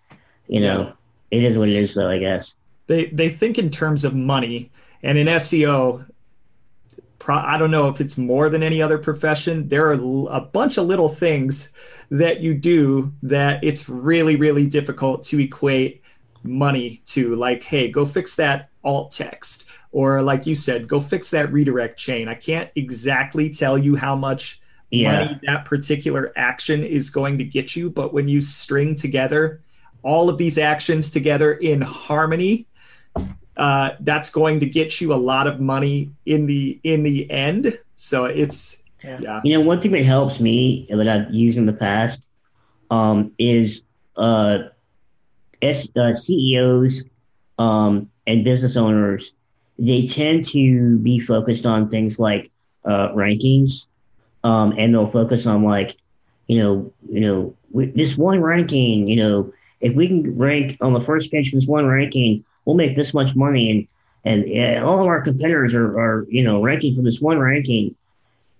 you know, it is what it is, though. I guess they they think in terms of money, and in SEO, pro, I don't know if it's more than any other profession. There are a bunch of little things that you do that it's really really difficult to equate money to. Like, hey, go fix that alt text, or like you said, go fix that redirect chain. I can't exactly tell you how much yeah. money that particular action is going to get you. But when you string together all of these actions together in harmony, uh, that's going to get you a lot of money in the in the end. So it's yeah. yeah. You know, one thing that helps me that I've used in the past um, is uh, S, uh, CEOs um, and business owners. They tend to be focused on things like uh, rankings um, and they'll focus on like, you know, you know, this one ranking. You know, if we can rank on the first page for this one ranking, we'll make this much money, and and, and all of our competitors are, are you know ranking for this one ranking.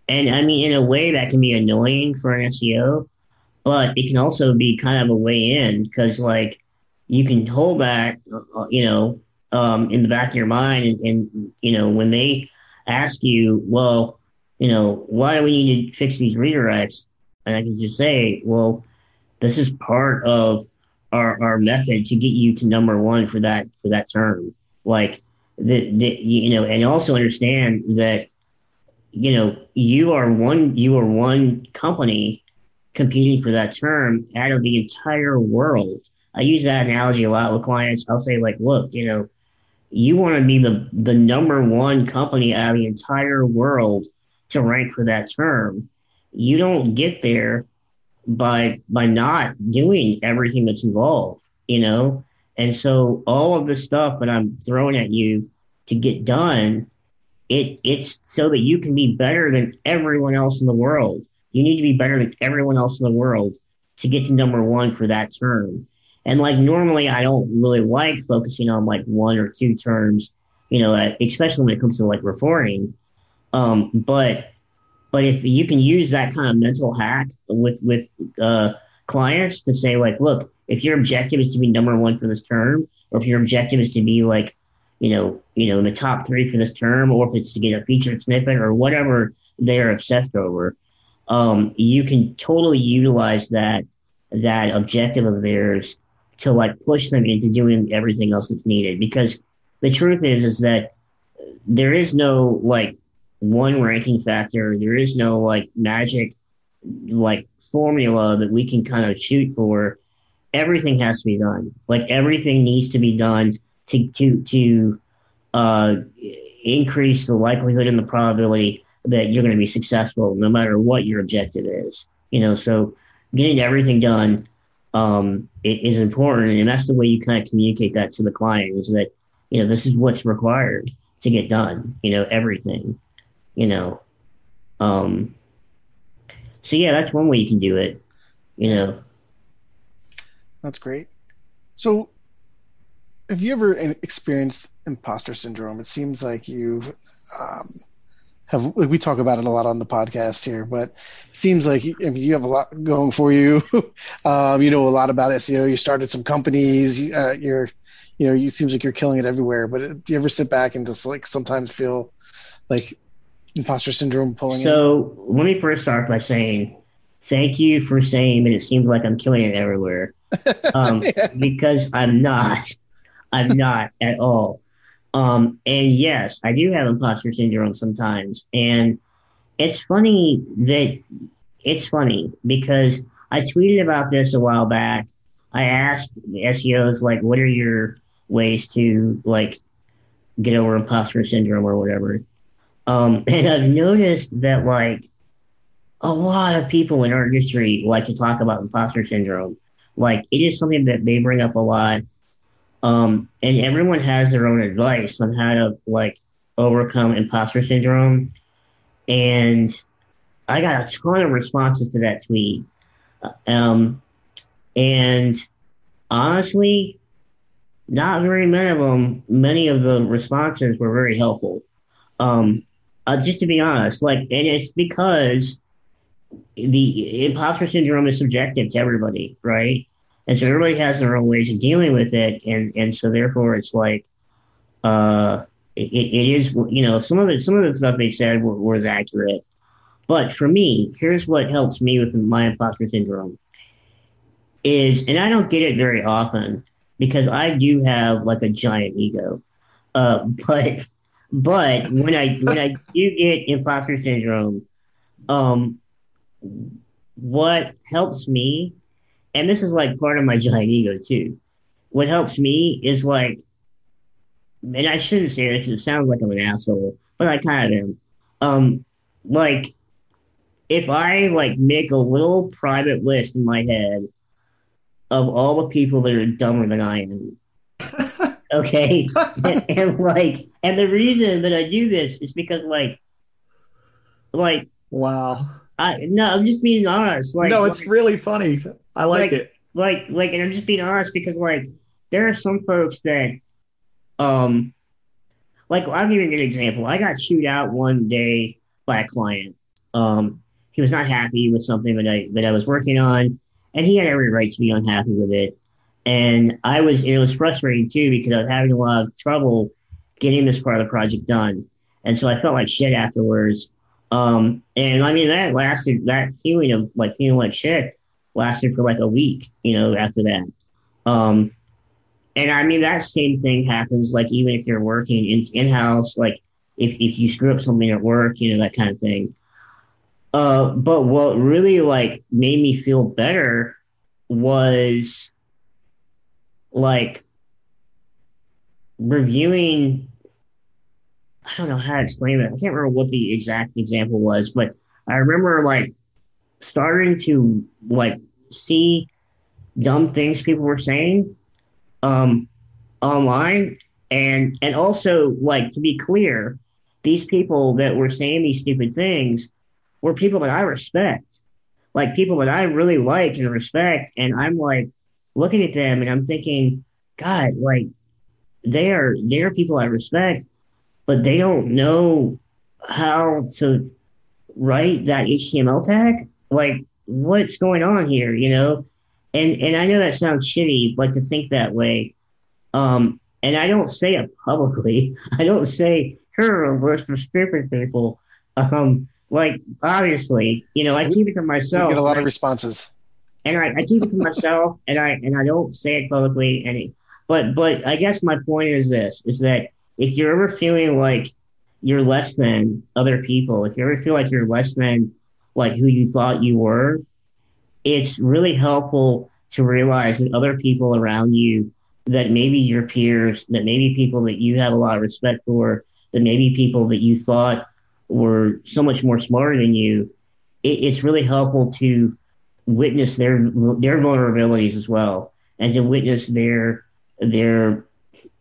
And I mean, in a way, that can be annoying for an SEO, but it can also be kind of a way in because like you can hold back, uh, you know, um, in the back of your mind, and, and you know when they ask you, well, you know, why do we need to fix these redirects? And I can just say, well, this is part of our, our method to get you to number one for that for that term. Like the, the you know, and also understand that you know you are one you are one company competing for that term out of the entire world. I use that analogy a lot with clients. I'll say like, look, you know, you want to be the the number one company out of the entire world to rank for that term. You don't get there by by not doing everything that's involved, you know? And so all of the stuff that I'm throwing at you to get done, it it's so that you can be better than everyone else in the world. you need to be better than everyone else in the world to get to number one for that term. And like normally, I don't really like focusing on like one or two terms, you know, especially when it comes to like reporting. Um, but but if you can use that kind of mental hack with with uh, clients to say like, look, if your objective is to be number one for this term, or if your objective is to be like, you know, you know, in the top three for this term, or if it's to get a featured snippet or whatever they are obsessed over, um, you can totally utilize that that objective of theirs to like push them into doing everything else that's needed. Because the truth is, is that there is no like one ranking factor. There is no like magic like formula that we can kind of shoot for. Everything has to be done. Like everything needs to be done to to to uh, increase the likelihood and the probability that you're going to be successful, no matter what your objective is. You know, so getting everything done um, is important, and that's the way you kind of communicate that to the client is that you know this is what's required to get done. You know, everything you know. Um, so yeah, that's one way you can do it, you know. That's great. So, have you ever experienced imposter syndrome? It seems like you um, have. We talk about it a lot on the podcast here, but it seems like I mean, you have a lot going for you. [LAUGHS] um, you know a lot about SEO. You started some companies. Uh, you're, you know, it seems like you're killing it everywhere. But do you ever sit back and just like sometimes feel like imposter syndrome pulling so in? let me first start by saying thank you for saying that it seems like i'm killing it everywhere. [LAUGHS] Um, yeah. because i'm not. I'm not [LAUGHS] at all. Um, and yes i do have imposter syndrome sometimes. And it's funny that it's funny because i tweeted about this a while back. I asked seos like what are your ways to like get over imposter syndrome or whatever um, [LAUGHS] and I've noticed that like a lot of people in our industry like to talk about imposter syndrome. Like it is something that they bring up a lot. Um, and everyone has their own advice on how to like overcome imposter syndrome. And I got a ton of responses to that tweet. Um, and honestly, not very many of them, many of the responses were very helpful. Um, uh, just to be honest, like, and it's because the imposter syndrome is subjective to everybody, right? And so everybody has their own ways of dealing with it, and and so therefore it's like, uh, it, it is you know some of it some of the stuff they said was accurate, but for me, here's what helps me with my imposter syndrome is, and I don't get it very often because I do have like a giant ego, uh, [LAUGHS] but but when I when I [LAUGHS] do get imposter syndrome, um, what helps me, and this is like part of my giant ego too. What helps me is like, and I shouldn't say it because it sounds like I'm an asshole, but I kind of am. Um, like, if I like make a little private list in my head of all the people that are dumber than I am, Okay. [LAUGHS] and, and, like, and the reason that I do this is because like, like, wow. I no, I'm just being honest. Like, no, it's like, really funny. I like, like, it. Like, like, and I'm just being honest because like, there are some folks that, um, like, I'll give you an example. I got chewed out one day by a client. Um, he was not happy with something that I that I was working on, and he had every right to be unhappy with it. And I was, it was frustrating too because I was having a lot of trouble getting this part of the project done. And so I felt like shit afterwards. Um, and I mean, that lasted, that feeling of like feeling like shit lasted for like a week, you know, after that. Um, and I mean, that same thing happens, like, even if you're working in, in-house, like, if, if you screw up something at work, you know, that kind of thing. Uh, but what really, like, made me feel better was like reviewing I don't know how to explain it. I can't remember what the exact example was, but I remember like starting to like see dumb things people were saying um online and and also like to be clear these people that were saying these stupid things were people that I respect, like people that I really like and respect. And I'm like looking at them and I'm thinking, God, like they are, they're people I respect, but they don't know how to write that HTML tag. Like, what's going on here, you know? And and I know that sounds shitty, but to think that way. Um, and I don't say it publicly. [LAUGHS] I don't say her worst for stupid people. Um, like obviously, you know, I keep it to myself. You get a lot of responses. And I, I keep it to myself, and I and I don't say it publicly. Any, but but I guess my point is this: is that if you're ever feeling like you're less than other people, if you ever feel like you're less than like who you thought you were, it's really helpful to realize that other people around you, that maybe your peers, that maybe people that you have a lot of respect for, that maybe people that you thought were so much more smarter than you, it, it's really helpful to witness their their vulnerabilities as well, and to witness their their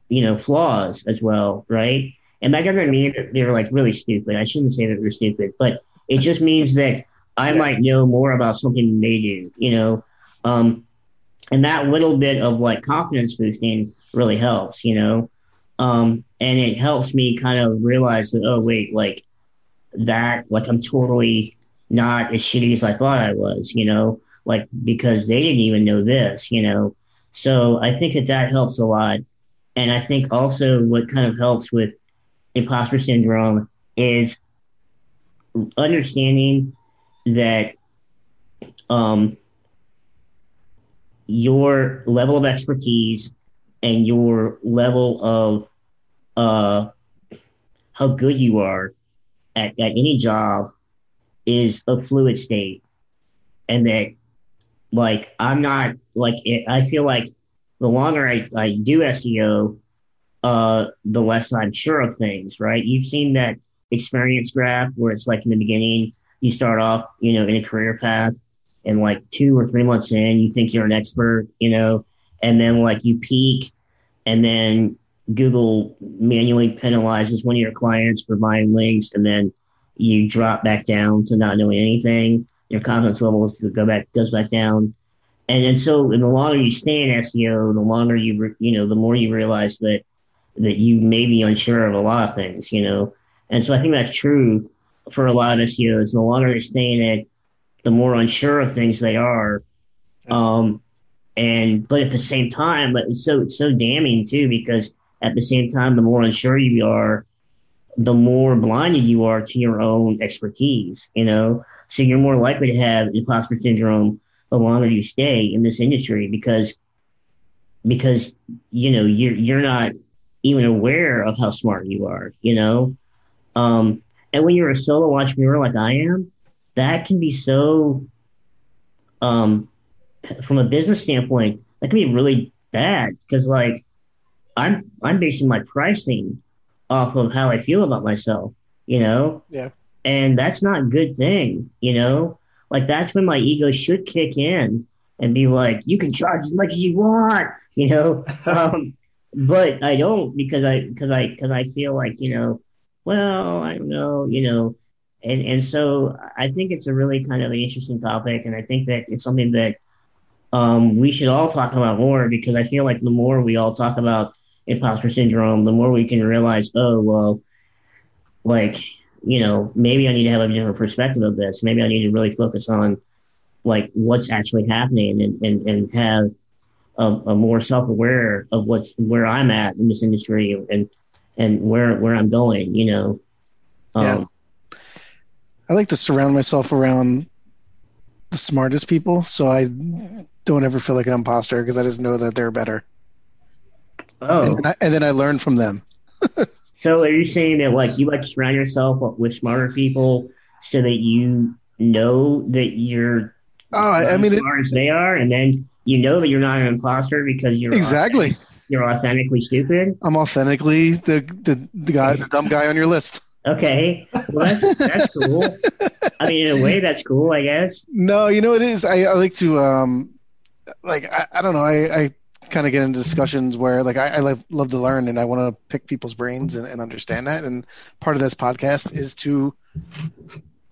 you know flaws as well, right? And that doesn't mean that they're like really stupid. I shouldn't say that they're stupid, but it just means that I might know more about something than they do, you know. Um, and that little bit of like confidence boosting really helps, you know. Um, and it helps me kind of realize that, oh, wait, like that, like I'm totally not as shitty as I thought I was, you know, like because they didn't even know this, you know. So I think that that helps a lot. And I think also what kind of helps with imposter syndrome is understanding that um, your level of expertise and your level of uh, how good you are at, at any job is a fluid state. And that, like, I'm not, like, it, I feel like the longer I, I do SEO, uh, the less I'm sure of things, right? You've seen that experience graph where it's like in the beginning, you start off, you know, in a career path and like two or three months in, you think you're an expert, you know, and then like you peak and then Google manually penalizes one of your clients for buying links and then you drop back down to not knowing anything. Your confidence level go back, goes back down. And then so the longer you stay in SEO, the longer you, re, you know, the more you realize that, that you may be unsure of a lot of things, you know. And so I think that's true for a lot of SEOs. The longer they stay in it, the more unsure of things they are. Um, and but at the same time, but it's so it's so damning too because at the same time, the more unsure you are, the more blinded you are to your own expertise. You know, so you're more likely to have imposter syndrome the longer you stay in this industry because because you know you're you're not even aware of how smart you are. You know, um, and when you're a solo entrepreneur like I am, that can be so, um, from a business standpoint, that can be really bad because like I'm I'm basing my pricing off of how I feel about myself, you know? Yeah. And that's not a good thing, you know? Like that's when my ego should kick in and be like, you can charge as much as you want, you know? [LAUGHS] um, but I don't because I because I because I feel like, you know, well, I don't know, you know, and and so I think it's a really kind of an interesting topic, and I think that it's something that um, we should all talk about more because I feel like the more we all talk about imposter syndrome, the more we can realize, oh well, like you know, maybe I need to have a different perspective of this. Maybe I need to really focus on like what's actually happening and and, and have a, a more self aware of what's where I'm at in this industry and and where where I'm going. You know. Um, Yeah. I like to surround myself around the smartest people, so I don't ever feel like an imposter because I just know that they're better, Oh, and, I, and then I learn from them. [LAUGHS] so are you saying that like you like to surround yourself with smarter people so that you know that you're Oh, I, I mean, as it, smart as they are, and then you know that you're not an imposter because you're exactly. you're authentically stupid. I'm authentically the, the the guy, the dumb guy on your list. Okay, well that's that's cool. I mean, in a way, that's cool, I guess. No, you know it is. I, I like to um, like I, I don't know. I, I kind of get into discussions where like I, I love love to learn and I want to pick people's brains and, and understand that. And part of this podcast is to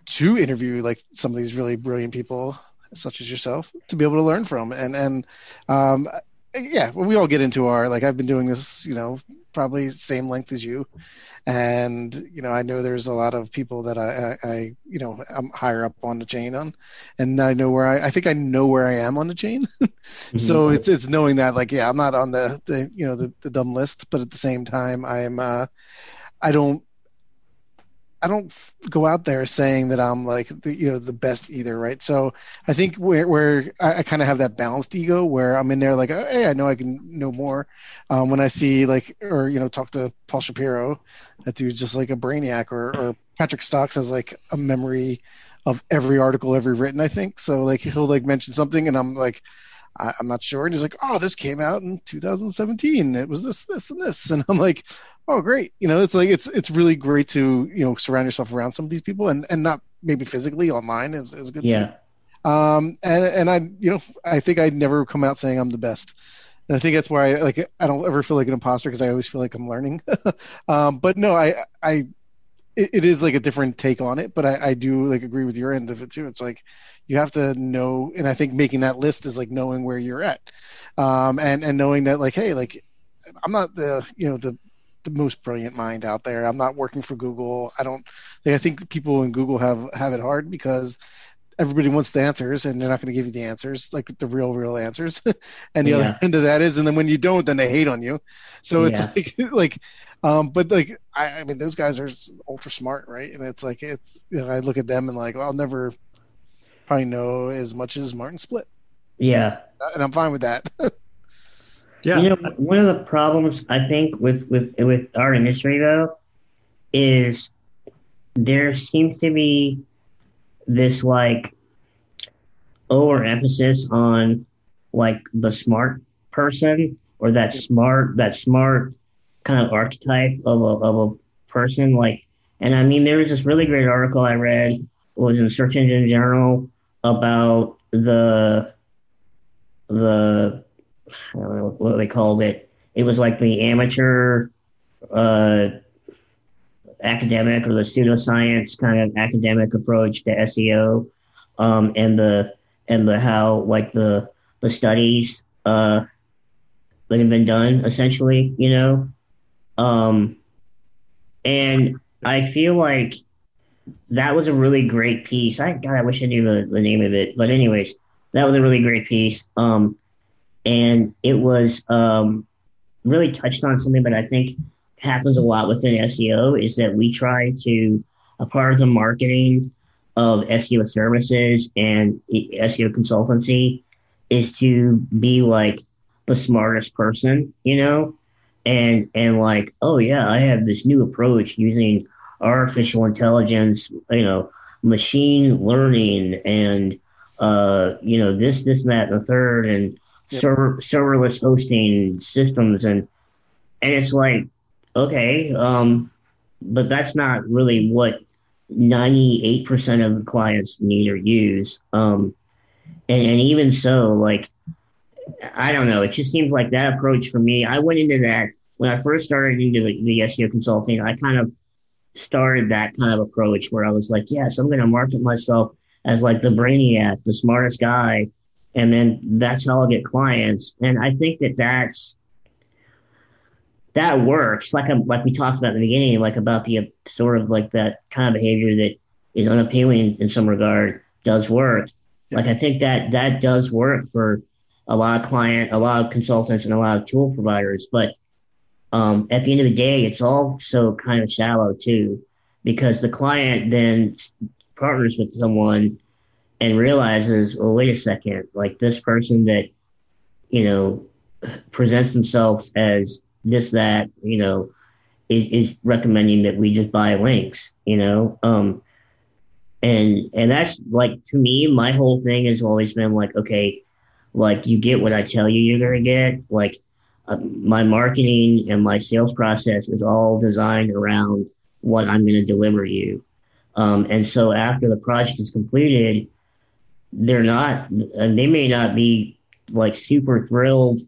to interview like some of these really brilliant people such as yourself to be able to learn from and and um, yeah we all get into our like i've been doing this you know probably same length as you. And you know i know there's a lot of people that i i, I you know i'm higher up on the chain on. And i know where i i think i know where i am on the chain. [LAUGHS] Mm-hmm. so it's it's knowing that like yeah i'm not on the the you know the, the dumb list but at the same time i'm uh i don't I don't go out there saying that I'm like the you know the best either, right? So I think where where I, I kind of have that balanced ego where I'm in there like, oh, hey, I know I can know more. Um, when I see like or you know talk to Paul Shapiro, that dude's just like a brainiac, or or Patrick Stox has like a memory of every article ever written. I think so. Like he'll like mention something, and I'm like, I, am not sure. And he's like, oh, this came out in 2017. It was this, this, and this. [LAUGHS] And I'm like, oh, great. You know, it's like, it's, it's really great to, you know, surround yourself around some of these people and, and not maybe physically online is, is good. Yeah. Too. Um, and, and I, you know, I think I'd never come out saying I'm the best. And I think that's why I like, I don't ever feel like an imposter because I always feel like I'm learning. [LAUGHS] um, but no, I, I, it, it is like a different take on it, but I, I do like agree with your end of it too. It's like you have to know, and I think making that list is like knowing where you're at, um, and and knowing that like, hey, like I'm not the you know the the most brilliant mind out there. I'm not working for Google. I don't. Like, I think people in Google have have it hard because everybody wants the answers and they're not going to give you the answers like the real real answers. [LAUGHS] And the yeah. other end of that is and then when you don't then they hate on you. So it's yeah. like [LAUGHS] like um but like I, I mean those guys are ultra smart right? And it's like it's you know i look at them and like well, i'll never probably know as much as Martin Splitt. Yeah. And i'm fine with that. [LAUGHS] Yeah. You know one of the problems i think with with with our industry though is there seems to be this like overemphasis on like the smart person or that smart that smart kind of archetype of a, of a person like and i mean there was this really great article i read was in search engine journal about the the i don't know what they called it. It was like the amateur uh academic or the pseudoscience kind of academic approach to SEO, um, and the and the how like the the studies uh, that have been done essentially, you know, um, and I feel like that was a really great piece. I God, I wish I knew the, the name of it, but anyways, that was a really great piece. Um, and it was um, really touched on something but I think happens a lot within SEO is that we try to, a part of the marketing of SEO services and SEO consultancy is to be like the smartest person, you know, and and like, oh yeah, I have this new approach using artificial intelligence, you know, machine learning, and uh, you know this, this, and that, and the third, and yep. server, serverless hosting systems, and and it's like okay, um, but that's not really what 98% of clients need or use. Um, and, and even so, like, I don't know, it just seems like that approach for me. I went into that when I first started into the, the SEO consulting. I kind of started that kind of approach where I was like, yes, I'm going to market myself as like the brainiac, the smartest guy. And then that's how I'll get clients. And I think that that's that works. Like I'm, like we talked about in the beginning, like about the sort of like that kind of behavior that is unappealing in some regard does work. Like I think that that does work for a lot of client, a lot of consultants, and a lot of tool providers. But um, at the end of the day, it's also kind of shallow too, because the client then partners with someone and realizes, well, wait a second, like this person that you know presents themselves as this, that, you know, is, is recommending that we just buy links, you know? Um, and, and that's like, to me, my whole thing has always been like, okay, like you get what I tell you you're going to get. Like uh, my marketing and my sales process is all designed around what I'm going to deliver you. Um, and so after the project is completed, they're not, they may not be like super thrilled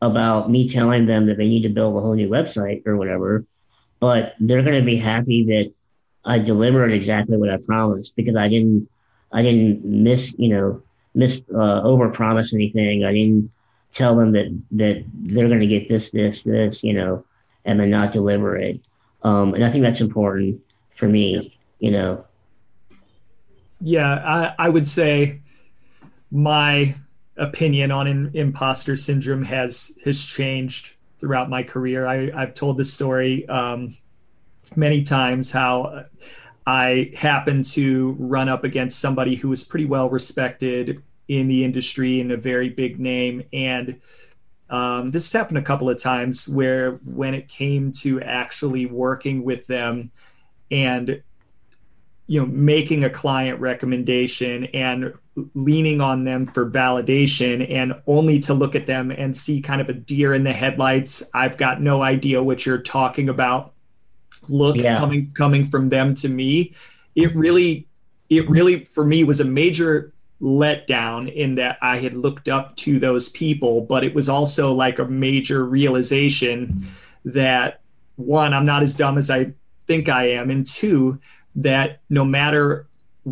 about me telling them that they need to build a whole new website or whatever, but they're going to be happy that I delivered exactly what I promised because I didn't I didn't miss you know miss uh, over promise anything. I didn't tell them that that they're going to get this this this you know and then not deliver it. Um, and I think that's important for me. You know. Yeah, I, I would say my opinion on in, imposter syndrome has has changed throughout my career. I, I've told the story um, many times how I happened to run up against somebody who was pretty well respected in the industry and a very big name. And um, this happened a couple of times where when it came to actually working with them and you know making a client recommendation and leaning on them for validation and only to look at them and see kind of a deer in the headlights. I've got no idea what you're talking about. Look yeah. coming coming from them to me. It really it really for me was a major letdown in that i had looked up to those people but it was also like a major realization that one i'm not as dumb as i think i am and two that no matter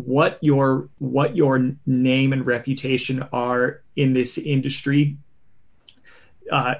what your what your name and reputation are in this industry uh,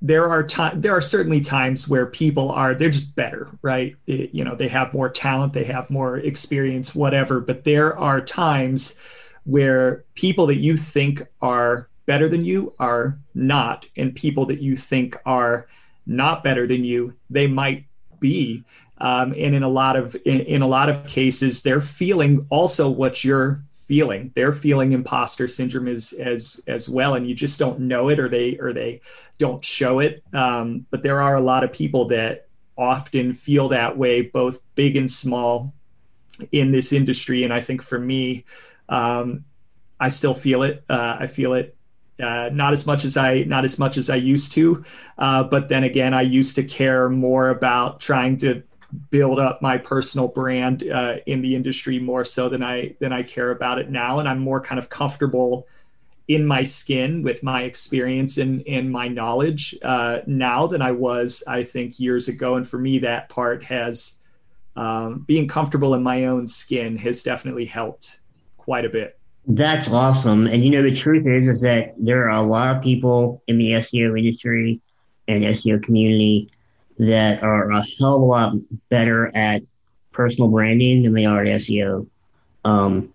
there are time there are certainly times where people are they're just better right? It, you know they have more talent they have more experience whatever but there are times where people that you think are better than you are not and people that you think are not better than you they might be um, and in a lot of in, in a lot of cases they're feeling also what you're feeling. They're feeling imposter syndrome as as as well and you just don't know it or they or they don't show it. Um, but there are a lot of people that often feel that way both big and small in this industry. And i think for me um, i still feel it. Uh, i feel it uh, not as much as I not as much as I used to, uh, but then again, I used to care more about trying to build up my personal brand uh, in the industry more so than I than I care about it now, and I'm more kind of comfortable in my skin with my experience and and my knowledge uh, now than I was I think years ago. And for me, that part has um, being comfortable in my own skin has definitely helped quite a bit. That's awesome. And you know, the truth is, is that there are a lot of people in the SEO industry and SEO community that are a hell of a lot better at personal branding than they are at SEO. Um,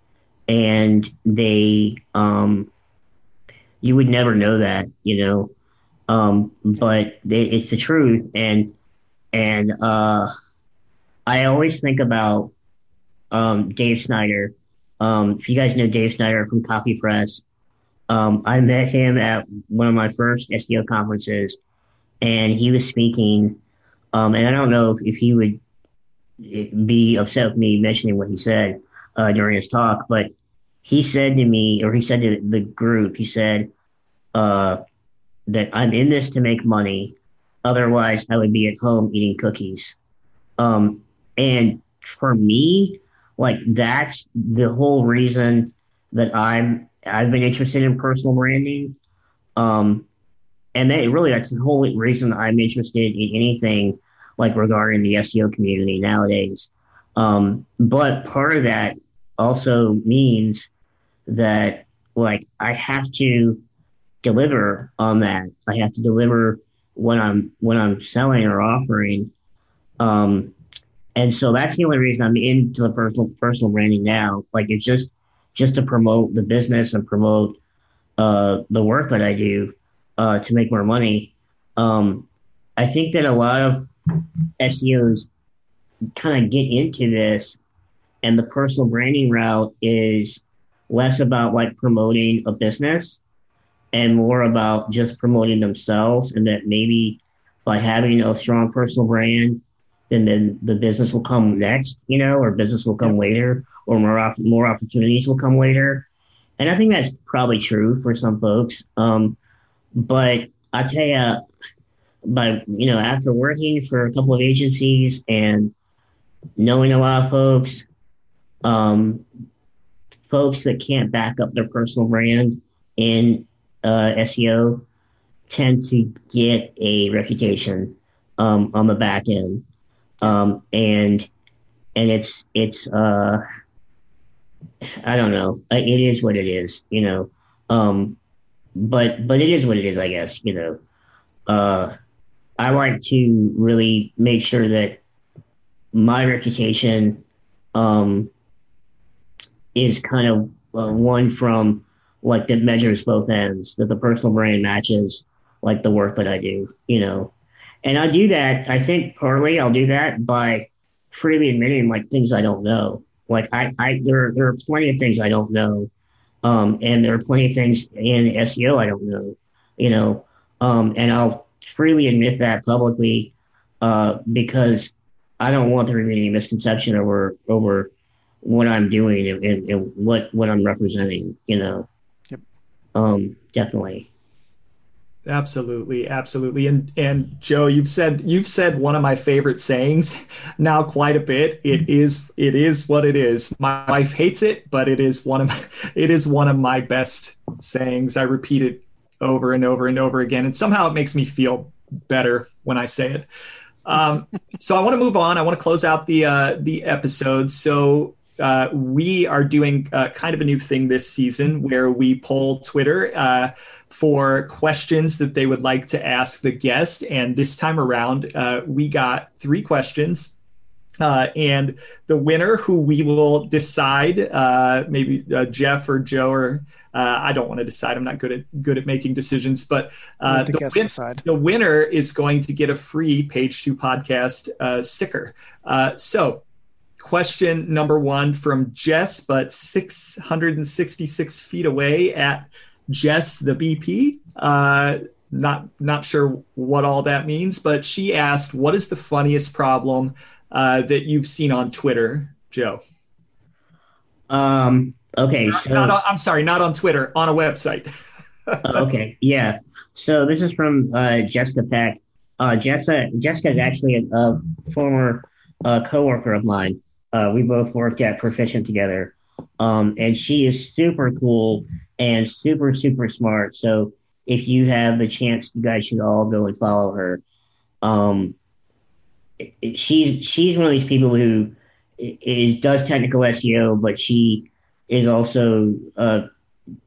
and they, um, you would never know that, you know, um, but they, it's the truth. And, and, uh, I always think about, um, Dave Snyder. Um, if you guys know Dave Snyder from Copy Press, um, I met him at one of my first SEO conferences and he was speaking um, and I don't know if he would be upset with me mentioning what he said uh, during his talk, but he said to me, or he said to the group, he said uh, that I'm in this to make money. Otherwise, I would be at home eating cookies. Um, and for me, like that's the whole reason that I'm I've been interested in personal branding. Um, and that really that's the whole reason I'm interested in anything like regarding the SEO community nowadays. Um, but part of that also means that like I have to deliver on that. I have to deliver when I'm when I'm selling or offering. Um, and so that's the only reason I'm into the personal personal branding now. Like it's just just to promote the business and promote uh, the work that I do uh, to make more money. Um, I think that a lot of SEOs kind of get into this, and the personal branding route is less about like promoting a business and more about just promoting themselves, and that maybe by having a strong personal brand, then then the business will come next, you know, or business will come later, or more op- more opportunities will come later. And I think that's probably true for some folks. Um, but I tell you, but you know, after working for a couple of agencies and knowing a lot of folks, um, folks that can't back up their personal brand in uh, SEO tend to get a reputation um, on the back end, um, and and it's it's uh, I don't know. It is what it is, you know. Um, but but it is what it is, I guess. You know, uh, I want to really make sure that my reputation um, is kind of uh, one from like that measures both ends, that the personal brand matches like the work that I do, you know. And I do that, I think partly I'll do that by freely admitting like things I don't know. Like I, I there there are plenty of things I don't know. Um, and there are plenty of things in SEO I don't know, you know. Um, and I'll freely admit that publicly uh, because I don't want there to be any misconception over over what I'm doing and, and, and what what I'm representing. You know. Yep. Um, definitely. Absolutely, absolutely. And and Joe, you've said you've said one of my favorite sayings now quite a bit. It is it is what it is. My wife hates it, but it is one of my, [LAUGHS] it is one of my best sayings. I repeat it over and over and over again, and somehow it makes me feel better when I say it. Um, [LAUGHS] so I want to move on. I want to close out the uh, the episode. So uh, we are doing uh, kind of a new thing this season where we poll Twitter uh, for questions that they would like to ask the guest. And this time around, uh, we got three questions. Uh, and the winner, who we will decide, uh, maybe Jeff or Joe, or I don't want to decide. I'm not good at good at making decisions, but the, the, win- the, winner is going to get a free Page Two podcast sticker. so question number one from Jess, but 666 feet away at Jess the BP. Uh, not not sure what all that means, but she asked, "What is the funniest problem uh, that you've seen on Twitter, Joe?" Um. Okay. Not, so not on, I'm sorry, not on Twitter, on a website. [LAUGHS] okay. Yeah. So this is from uh, Jessica Peck. Uh, Jessica Jessica is actually a, a former uh, coworker of mine. Uh, we both worked at Perficient together. Um, and she is super cool and super, super smart. So if you have the chance, you guys should all go and follow her. Um, she's she's one of these people who is does technical SEO, but she is also uh,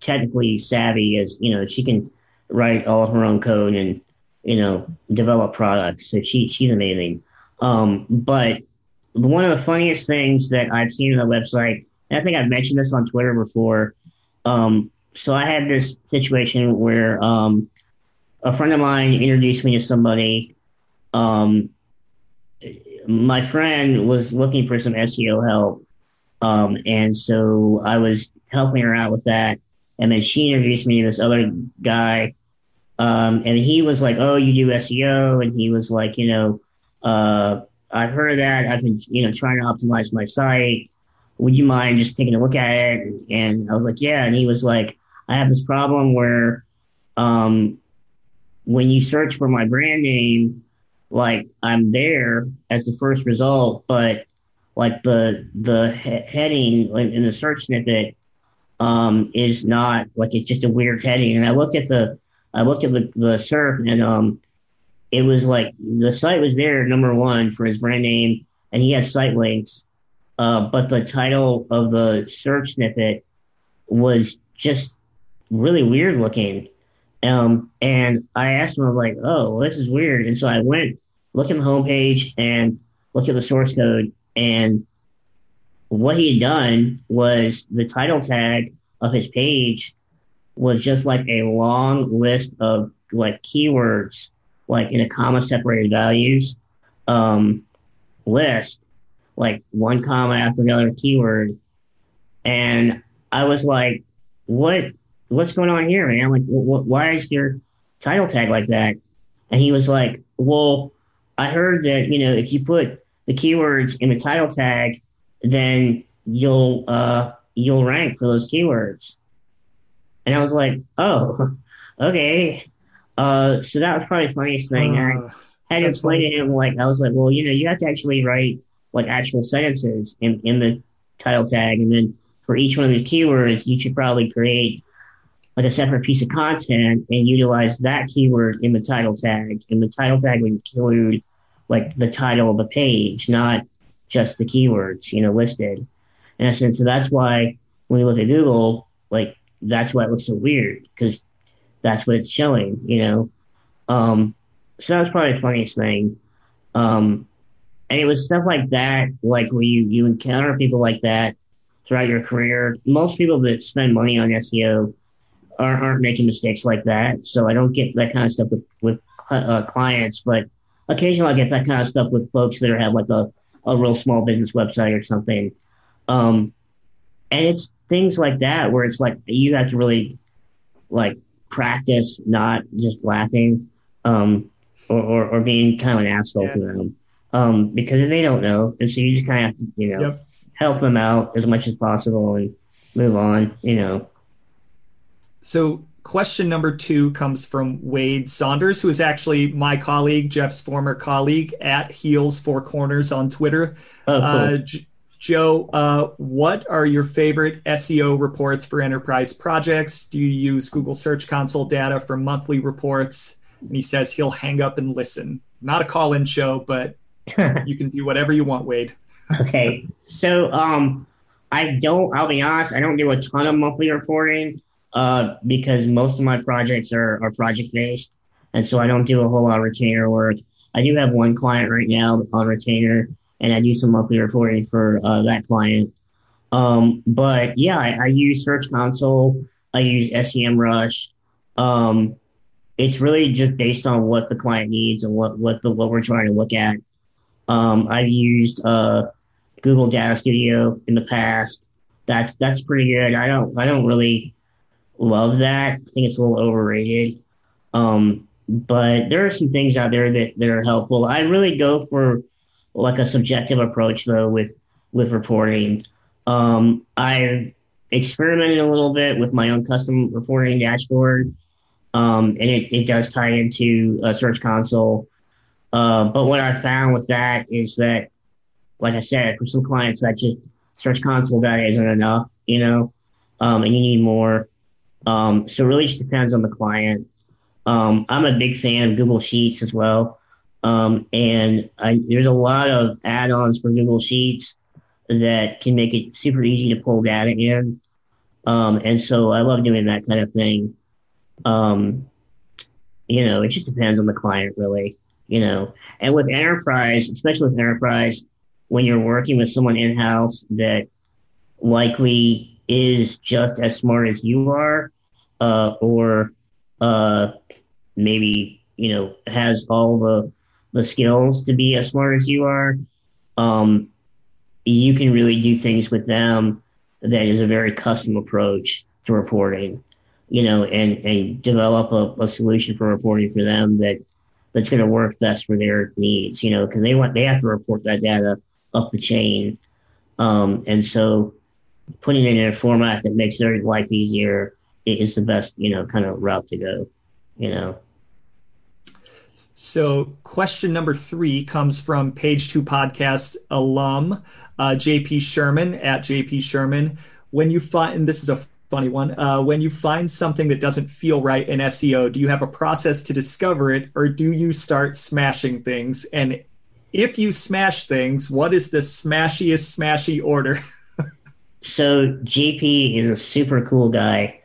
technically savvy. As you know, she can write all her own code and you know develop products. So she she's amazing. Um, but one of the funniest things that I've seen on the website, and I think I've mentioned this on Twitter before. Um, so I had this situation where um, a friend of mine introduced me to somebody. Um, my friend was looking for some SEO help, um, and so I was helping her out with that. And then she introduced me to this other guy, um, and he was like, "Oh, you do SEO," and he was like, "You know." Uh, I've heard of that. I've been, you know, trying to optimize my site. Would you mind just taking a look at it? And I was like, yeah. And he was like, I have this problem where, um, when you search for my brand name, like I'm there as the first result, but like the the he- heading in the search snippet um, is not like it's just a weird heading. And I looked at the I looked at the, the SERP and um, it was like the site was there number one for his brand name and he had site links uh, but the title of the search snippet was just really weird looking. Um, and i asked him i was like oh well, this is weird. And so i went looked at the homepage and looked at the source code. And what he had done was the title tag of his page was just like a long list of like keywords like in a comma separated values um, list, like one comma after another keyword. And I was like, what, what's going on here, man? Like, wh- why is your title tag like that? And he was like, well, I heard that, you know, if you put the keywords in the title tag, then you'll, uh, you'll rank for those keywords. And I was like, oh, [LAUGHS] okay. Uh, so that was probably the funniest thing. Uh, I had to explain funny. to him, like, I was like, well, you know, you have to actually write like actual sentences in, in the title tag. And then for each one of these keywords, you should probably create like a separate piece of content and utilize that keyword in the title tag. And the title tag would include like the title of the page, not just the keywords, you know, listed. And I said, so that's why when you look at Google, like that's why it looks so weird because that's what it's showing, you know. Um, so that's probably the funniest thing. Um, and it was stuff like that, like where you, you encounter people like that throughout your career. Most people that spend money on SEO aren't, aren't making mistakes like that. So I don't get that kind of stuff with, with uh, clients, but occasionally I get that kind of stuff with folks that have like a, a real small business website or something. Um, and it's things like that where it's like you have to really like practice not just laughing um, or, or, or, being kind of an asshole yeah. to them um, because they don't know. And so you just kind of have to, you know, yep. help them out as much as possible and move on, you know. So question number two comes from Wade Saunders, who is actually my colleague, Jeff's former colleague at Heels Four Corners on Twitter. Oh, cool. uh, J- Joe, uh, what are your favorite SEO reports for enterprise projects? Do you use Google Search Console data for monthly reports? And he says he'll hang up and listen. Not a call in show, but [LAUGHS] you can do whatever you want, Wade. okay. So um, I don't, I'll be honest, I don't do a ton of monthly reporting uh, because most of my projects are, are project based. And so I don't do a whole lot of retainer work. I do have one client right now on retainer, and I do some monthly reporting for uh, that client. Um, but yeah, I, I, use Search Console. I use SEMrush. Um, it's really just based on what the client needs and what, what the what we're trying to look at. Um, I've used uh, Google Data Studio in the past. That's that's pretty good. I don't I don't really love that. I think it's a little overrated. Um, but there are some things out there that, that are helpful. I really go for like a subjective approach though with with reporting. Um, I've experimented a little bit with my own custom reporting dashboard, um, and it, it does tie into a Search Console. Uh, but what I found with that is that, like I said, for some clients, that just Search Console data isn't enough, you know, um, and you need more. Um, so really just depends on the client. Um, I'm a big fan of Google Sheets as well. Um, and I, there's a lot of add-ons for Google Sheets that can make it super easy to pull data in. Um, and so I love doing that kind of thing. Um, you know, it just depends on the client really, you know, and with enterprise, especially with enterprise, when you're working with someone in-house that likely is just as smart as you are, uh, or uh, maybe you know has all the the skills to be as smart as you are, um, you can really do things with them that is a very custom approach to reporting. You know, and and develop a, a solution for reporting for them that that's going to work best for their needs. You know, because they want they have to report that data up the chain, um, and so putting it in a format that makes their life easier is the best, you know, kind of route to go, you know. So, question number three comes from Page Two Podcast alum uh, JP Sherman at JP Sherman. When you find, this is a funny one, uh, when you find something that doesn't feel right in SEO, do you have a process to discover it, or do you start smashing things? And if you smash things, what is the smashiest smashy order? [LAUGHS] so JP is a super cool guy.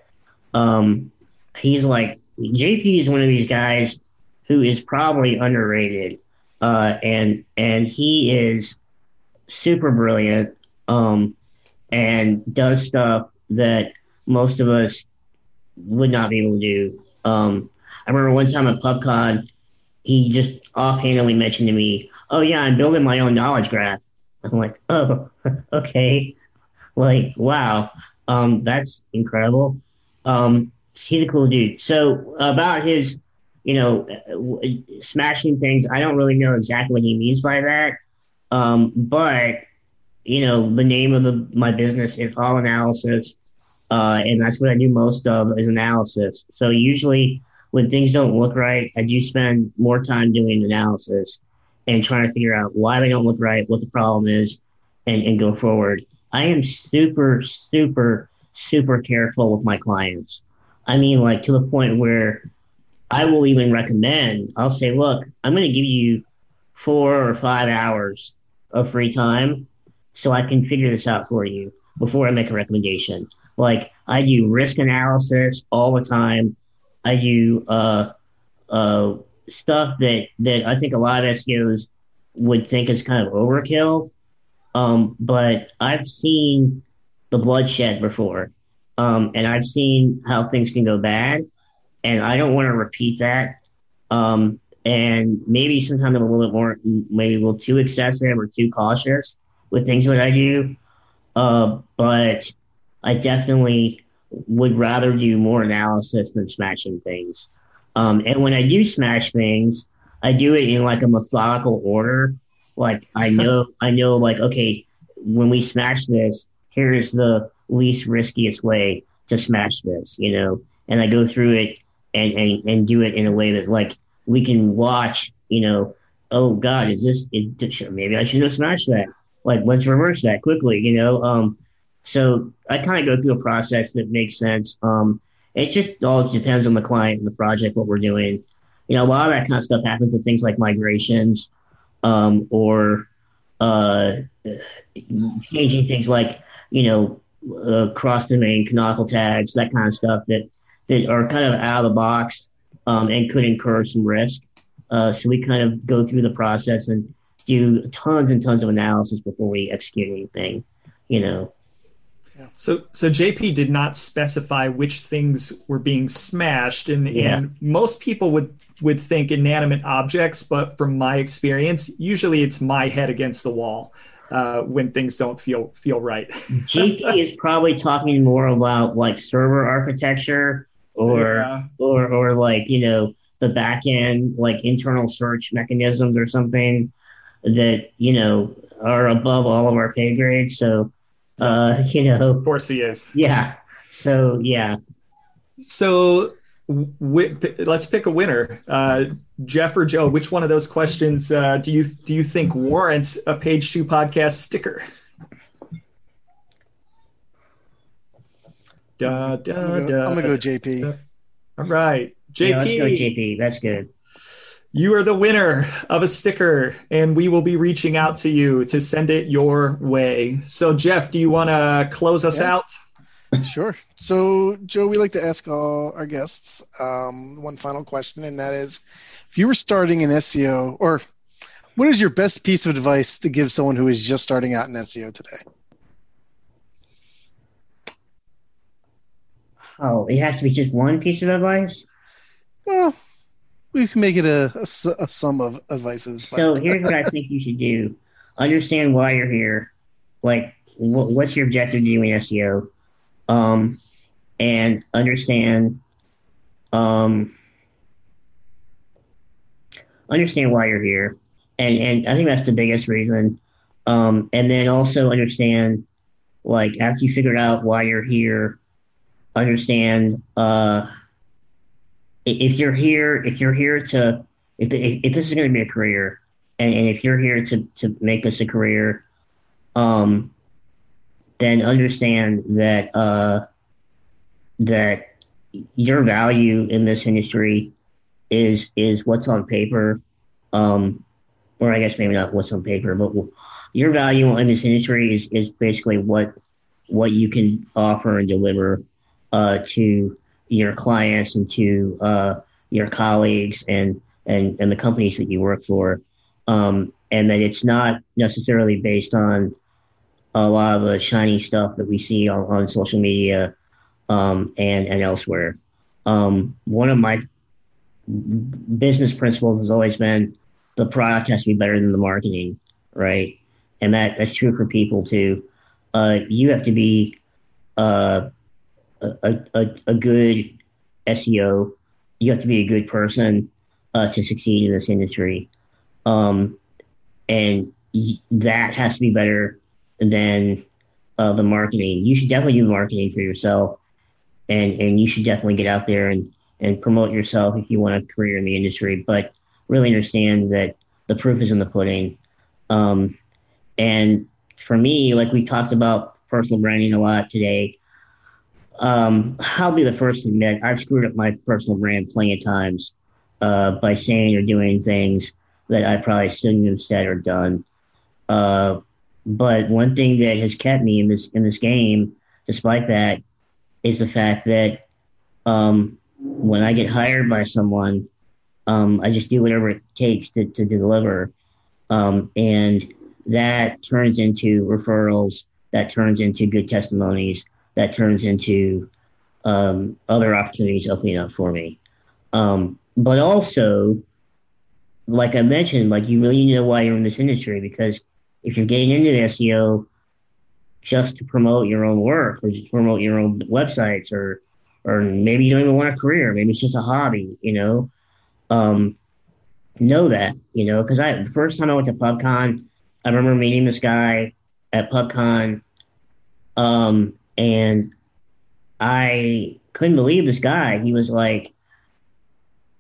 Um, he's like JP is one of these guys who is probably underrated, uh, and and he is super brilliant, um, and does stuff that most of us would not be able to do. Um, I remember one time at PubCon, he just offhandedly mentioned to me, "Oh yeah, I'm building my own knowledge graph." I'm like, "Oh, [LAUGHS] okay." Like, wow, um, that's incredible. Um, he's a cool dude. So about his, you know, smashing things, I don't really know exactly what he means by that. Um, but you know, the name of the my business is Hall Analysis, uh, and that's what I do most of is analysis. So usually, when things don't look right, I do spend more time doing analysis and trying to figure out why they don't look right, what the problem is, and, and go forward. I am super, super, super careful with my clients. I mean, like to the point where I will even recommend, I'll say, look, I'm going to give you four or five hours of free time so I can figure this out for you before I make a recommendation. Like I do risk analysis all the time. I do uh, uh, stuff that, that I think a lot of SEOs would think is kind of overkill. Um, but I've seen the bloodshed before. Um, and I've seen how things can go bad. And I don't want to repeat that. Um, and maybe sometimes I'm a little bit more, maybe a little too excessive or too cautious with things that I do. Uh, but I definitely would rather do more analysis than smashing things. Um, and when I do smash things, I do it in like a methodical order. Like I [LAUGHS] know, I know, like okay, when we smash this, here's the least riskiest way to smash this, you know. And I go through it and and, and do it in a way that like we can watch, you know. Oh God, is this? It, maybe I should have smashed that. Like let's reverse that quickly, you know. Um, so I kind of go through a process that makes sense. Um, it just all depends on the client and the project, what we're doing. You know, a lot of that kind of stuff happens with things like migrations um, or uh, changing things like, you know, uh, cross domain canonical tags, that kind of stuff that, that are kind of out of the box um, and could incur some risk. Uh, so we kind of go through the process and do tons and tons of analysis before we execute anything, you know. So, so JP did not specify which things were being smashed, and, Yeah. and most people would would think inanimate objects, but from my experience, usually it's my head against the wall uh, when things don't feel feel right. [LAUGHS] JP is probably talking more about like server architecture or Yeah. or or like you know the back end like internal search mechanisms or something that you know are above all of our pay grades. So uh, [LAUGHS] you know, Of course, he is. yeah. So yeah, So, let's pick a winner, uh, Jeff or Joe. Which one of those questions uh, do you do you think warrants a Page Two podcast sticker? Da, da, I'm gonna, go, da. I'm gonna go JP. All right, JP. yeah. Let's go JP. That's good. You are the winner of a sticker, and we will be reaching out to you to send it your way. So, Jeff, do you want to close us Yeah. out? Sure. So, Joe, we like to ask all our guests um, one final question, and that is if you were starting in SEO, or what is your best piece of advice to give someone who is just starting out in SEO today? Oh, it has to be just one piece of advice. Well, we can make it a sum of advices. So here's what I think you should do: understand why you're here. Like, wh- what's your objective doing SEO? Um, and understand, um, understand why you're here. And and I think that's the biggest reason. Um, and then also understand, like, after you figured out why you're here, understand. Uh, if you're here, if you're here to, if, if, if this is going to be a career, and, and if you're here to, to make this a career, um, then understand that uh, that your value in this industry is is what's on paper, um, or I guess maybe not what's on paper, but your value in this industry is, is basically what what you can offer and deliver uh, to your clients and to uh, your colleagues and, and and the companies that you work for, um, and that it's not necessarily based on a lot of the shiny stuff that we see on, on social media um, and and elsewhere. Um, one of my business principles has always been the product has to be better than the marketing, right? And that that's true for people too. Uh, you have to be uh, a, a, a good SEO. You have to be a good person uh, to succeed in this industry, um, and that has to be better than uh, the marketing. You should definitely do marketing for yourself, and and you should definitely get out there and and promote yourself if you want a career in the industry. But really understand that the proof is in the pudding. Um, and for me, like we talked about personal branding a lot today, um, I'll be the first to admit I've screwed up my personal brand plenty of times uh, by saying or doing things that I probably shouldn't have said or done. Uh, but one thing that has kept me in this in this game, despite that, is the fact that um, when I get hired by someone, um, I just do whatever it takes to, to deliver. Um, and that turns into referrals, that turns into good testimonies, that turns into um, other opportunities opening up for me. Um, but also, like I mentioned, like you really need to know why you're in this industry because if you're getting into SEO just to promote your own work or just promote your own websites or or maybe you don't even want a career, maybe it's just a hobby, you know. Um, know that, you know, because I the first time I went to PubCon, I remember meeting this guy at PubCon, um, and I couldn't believe this guy. He was like,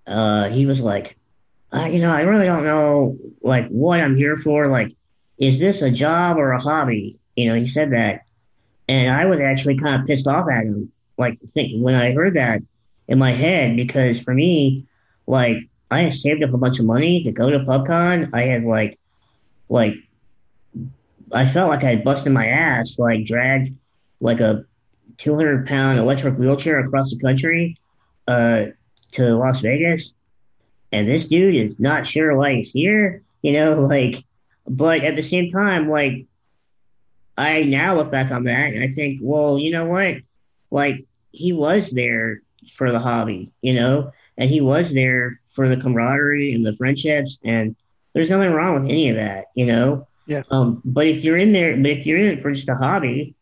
uh, he was like, uh, you know, I really don't know like what I'm here for. Like, is this a job or a hobby? You know, he said that, and I was actually kind of pissed off at him. Like, think, when I heard that in my head, because for me, like, I had saved up a bunch of money to go to PubCon. I had like, like, I felt like I had busted my ass, like dragged like a 200 pound electric wheelchair across the country uh, to Las Vegas. And this dude is not sure why he's here, you know, [LAUGHS] like, but at the same time, like, I now look back on that and I think, well, you know what? Like, he was there for the hobby, you know, and he was there for the camaraderie and the friendships. And there's nothing wrong with any of that, you know? Yeah. Um, but if you're in there, but if you're in it for just a hobby,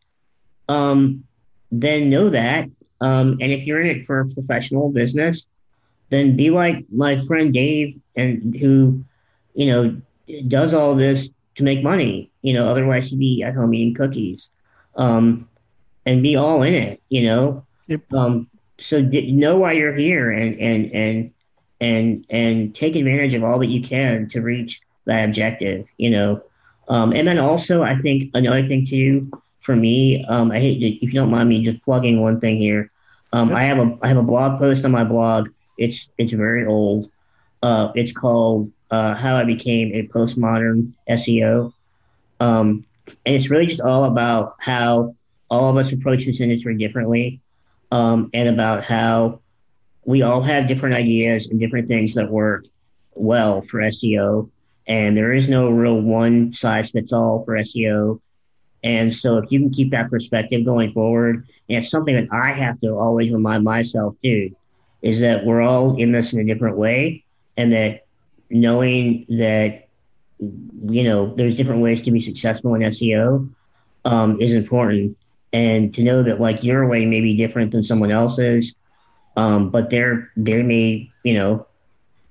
um, then know that. Um, and if you're in it for a professional business, then be like my friend Dave, and who, you know, does all this to make money. You know, otherwise he'd be at home eating cookies, um, and be all in it. You know, Yep. um, so d- know why you're here and and and and and take advantage of all that you can to reach that objective. You know, um, and then also I think another thing too for me, um, I hate to, if you don't mind me just plugging one thing here. Um, I have a I have a blog post on my blog. It's it's very old. Uh, it's called uh, "How I Became a Postmodern SEO," um, and it's really just all about how all of us approach this industry differently, um, and about how we all have different ideas and different things that work well for SEO. And there is no real one size fits all for SEO. And so if you can keep that perspective going forward, and it's something that I have to always remind myself too, is that we're all in this in a different way and that knowing that, you know, there's different ways to be successful in SEO um, is important. And to know that like your way may be different than someone else's, um, but they're, they may, you know,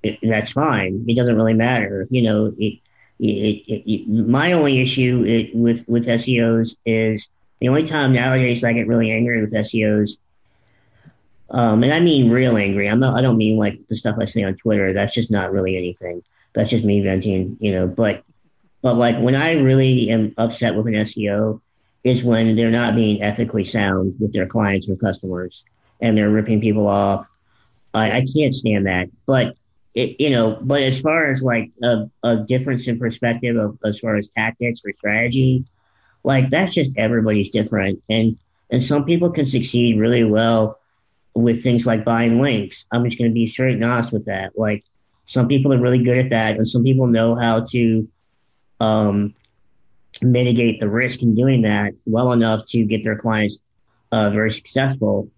it, that's fine. It doesn't really matter. You know, it, it, my only issue it, with with SEOs is the only time nowadays I get really angry with SEOs, um, and I mean real angry. I'm not. I don't mean like the stuff I say on Twitter. That's just not really anything. That's just me venting, you know. But but like when I really am upset with an SEO is when they're not being ethically sound with their clients or customers, and they're ripping people off. I, I can't stand that. But it, you know, but as far as like a, a difference in perspective of as far as tactics or strategy, like that's just everybody's different, and and some people can succeed really well with things like buying links. I'm just going to be straight and honest with that. Like some people are really good at that, and some people know how to um, mitigate the risk in doing that well enough to get their clients uh, very successful.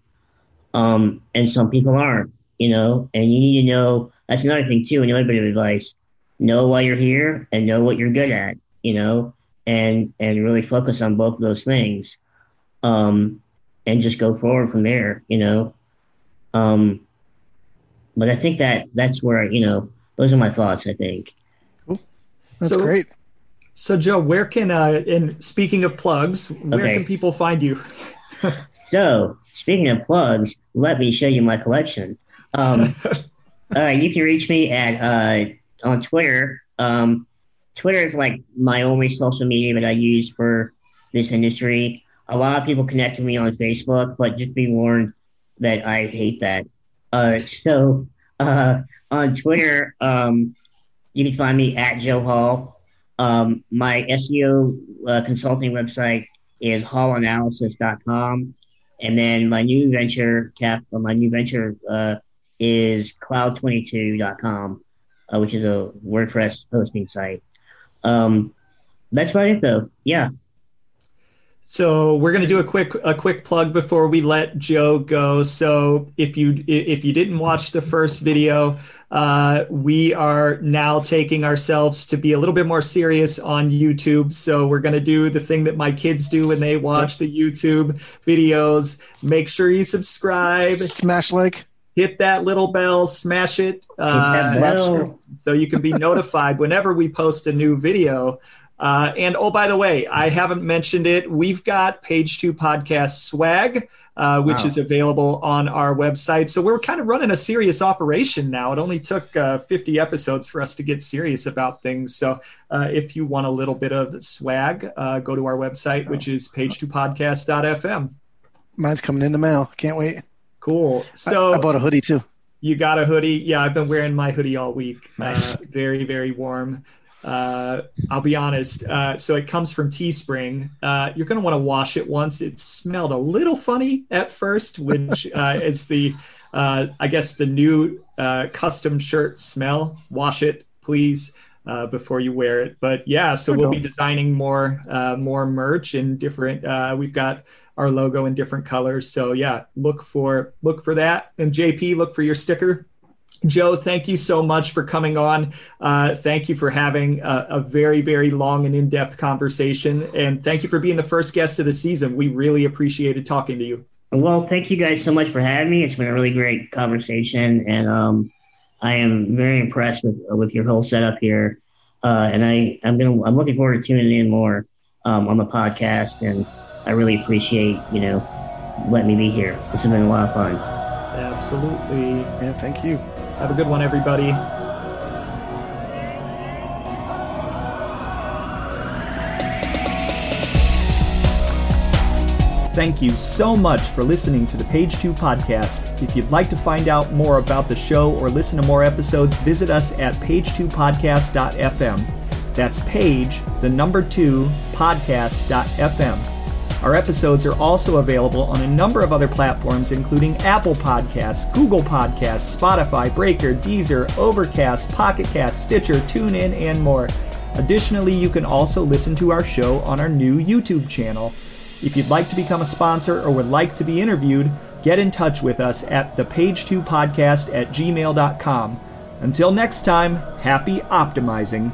Um, and some people aren't, you know, and you need to know that's another thing too. Another bit of advice: know why you're here and know what you're good at. You know, and and really focus on both of those things, um, and just go forward from there. You know, um, but I think that that's where you know those are my thoughts. I think. That's So- great. So, Joe, where can, uh, and speaking of plugs, where Okay. can people find you? [LAUGHS] So, speaking of plugs, let me show you my collection. Um, [LAUGHS] uh, you can reach me at uh, on Twitter. Um, Twitter is like my only social media that I use for this industry. A lot of people connect with me on Facebook, but just be warned that I hate that. Uh, so uh, on Twitter, um, you can find me at Joe Hall. Um, my SEO uh, consulting website is hallanalysis.com. And then my new venture cap, uh, my new venture uh, is cloud22.com, uh, which is a WordPress hosting site. Um, that's about it, though. Yeah. So we're going to do a quick a quick plug before we let Joe go. So if you if you didn't watch the first video, uh, we are now taking ourselves to be a little bit more serious on YouTube. So we're going to do the thing that my kids do when they watch the YouTube videos. Make sure you subscribe, Smash like. hit that little bell, smash it, uh, so you can be notified whenever we post a new video. Uh, and oh, by the way, I haven't mentioned it. We've got Page Two Podcast swag, uh, which Wow. is available on our website. So we're kind of running a serious operation now. It only took uh, 50 episodes for us to get serious about things. So uh, if you want a little bit of swag, uh, go to our website, which is page2podcast.fm. Mine's coming in the mail. Can't wait. Cool. So I bought a hoodie too. you got a hoodie. Yeah, I've been wearing my hoodie all week. Nice. Uh, very, very warm. Uh, I'll be honest. Uh, so it comes from Teespring. Uh, you're going to want to wash it once. It smelled a little funny at first, which uh, is the, uh, I guess, the new uh, custom shirt smell. Wash it, please. Uh, before you wear it, but yeah, so we'll be designing more uh, more merch in different. Uh, we've got our logo in different colors, so yeah, look for look for that. And JP, look for your sticker. Joe, thank you so much for coming on. Uh, thank you for having a, a very, very long and in depth conversation. And thank you for being the first guest of the season. We really appreciated talking to you. Well, thank you guys so much for having me. It's been a really great conversation, and um, I am very impressed with with your whole setup here. Uh, and I I'm gonna I'm looking forward to tuning in more um, on the podcast, and I really appreciate you know letting me be here. This has been a lot of fun. Absolutely. Yeah, thank you. Have a good one, everybody. Thank you so much for listening to the Page 2 podcast. If you'd like to find out more about the show or listen to more episodes, visit us at page2podcast.fm. That's page, the number 2, podcast.fm. Our episodes are also available on a number of other platforms, including Apple Podcasts, Google Podcasts, Spotify, Breaker, Deezer, Overcast, Pocket Cast, Stitcher, TuneIn, and more. Additionally, you can also listen to our show on our new YouTube channel. If you'd like to become a sponsor or would like to be interviewed, get in touch with us at thepage2podcast at gmail.com. Until next time, happy optimizing.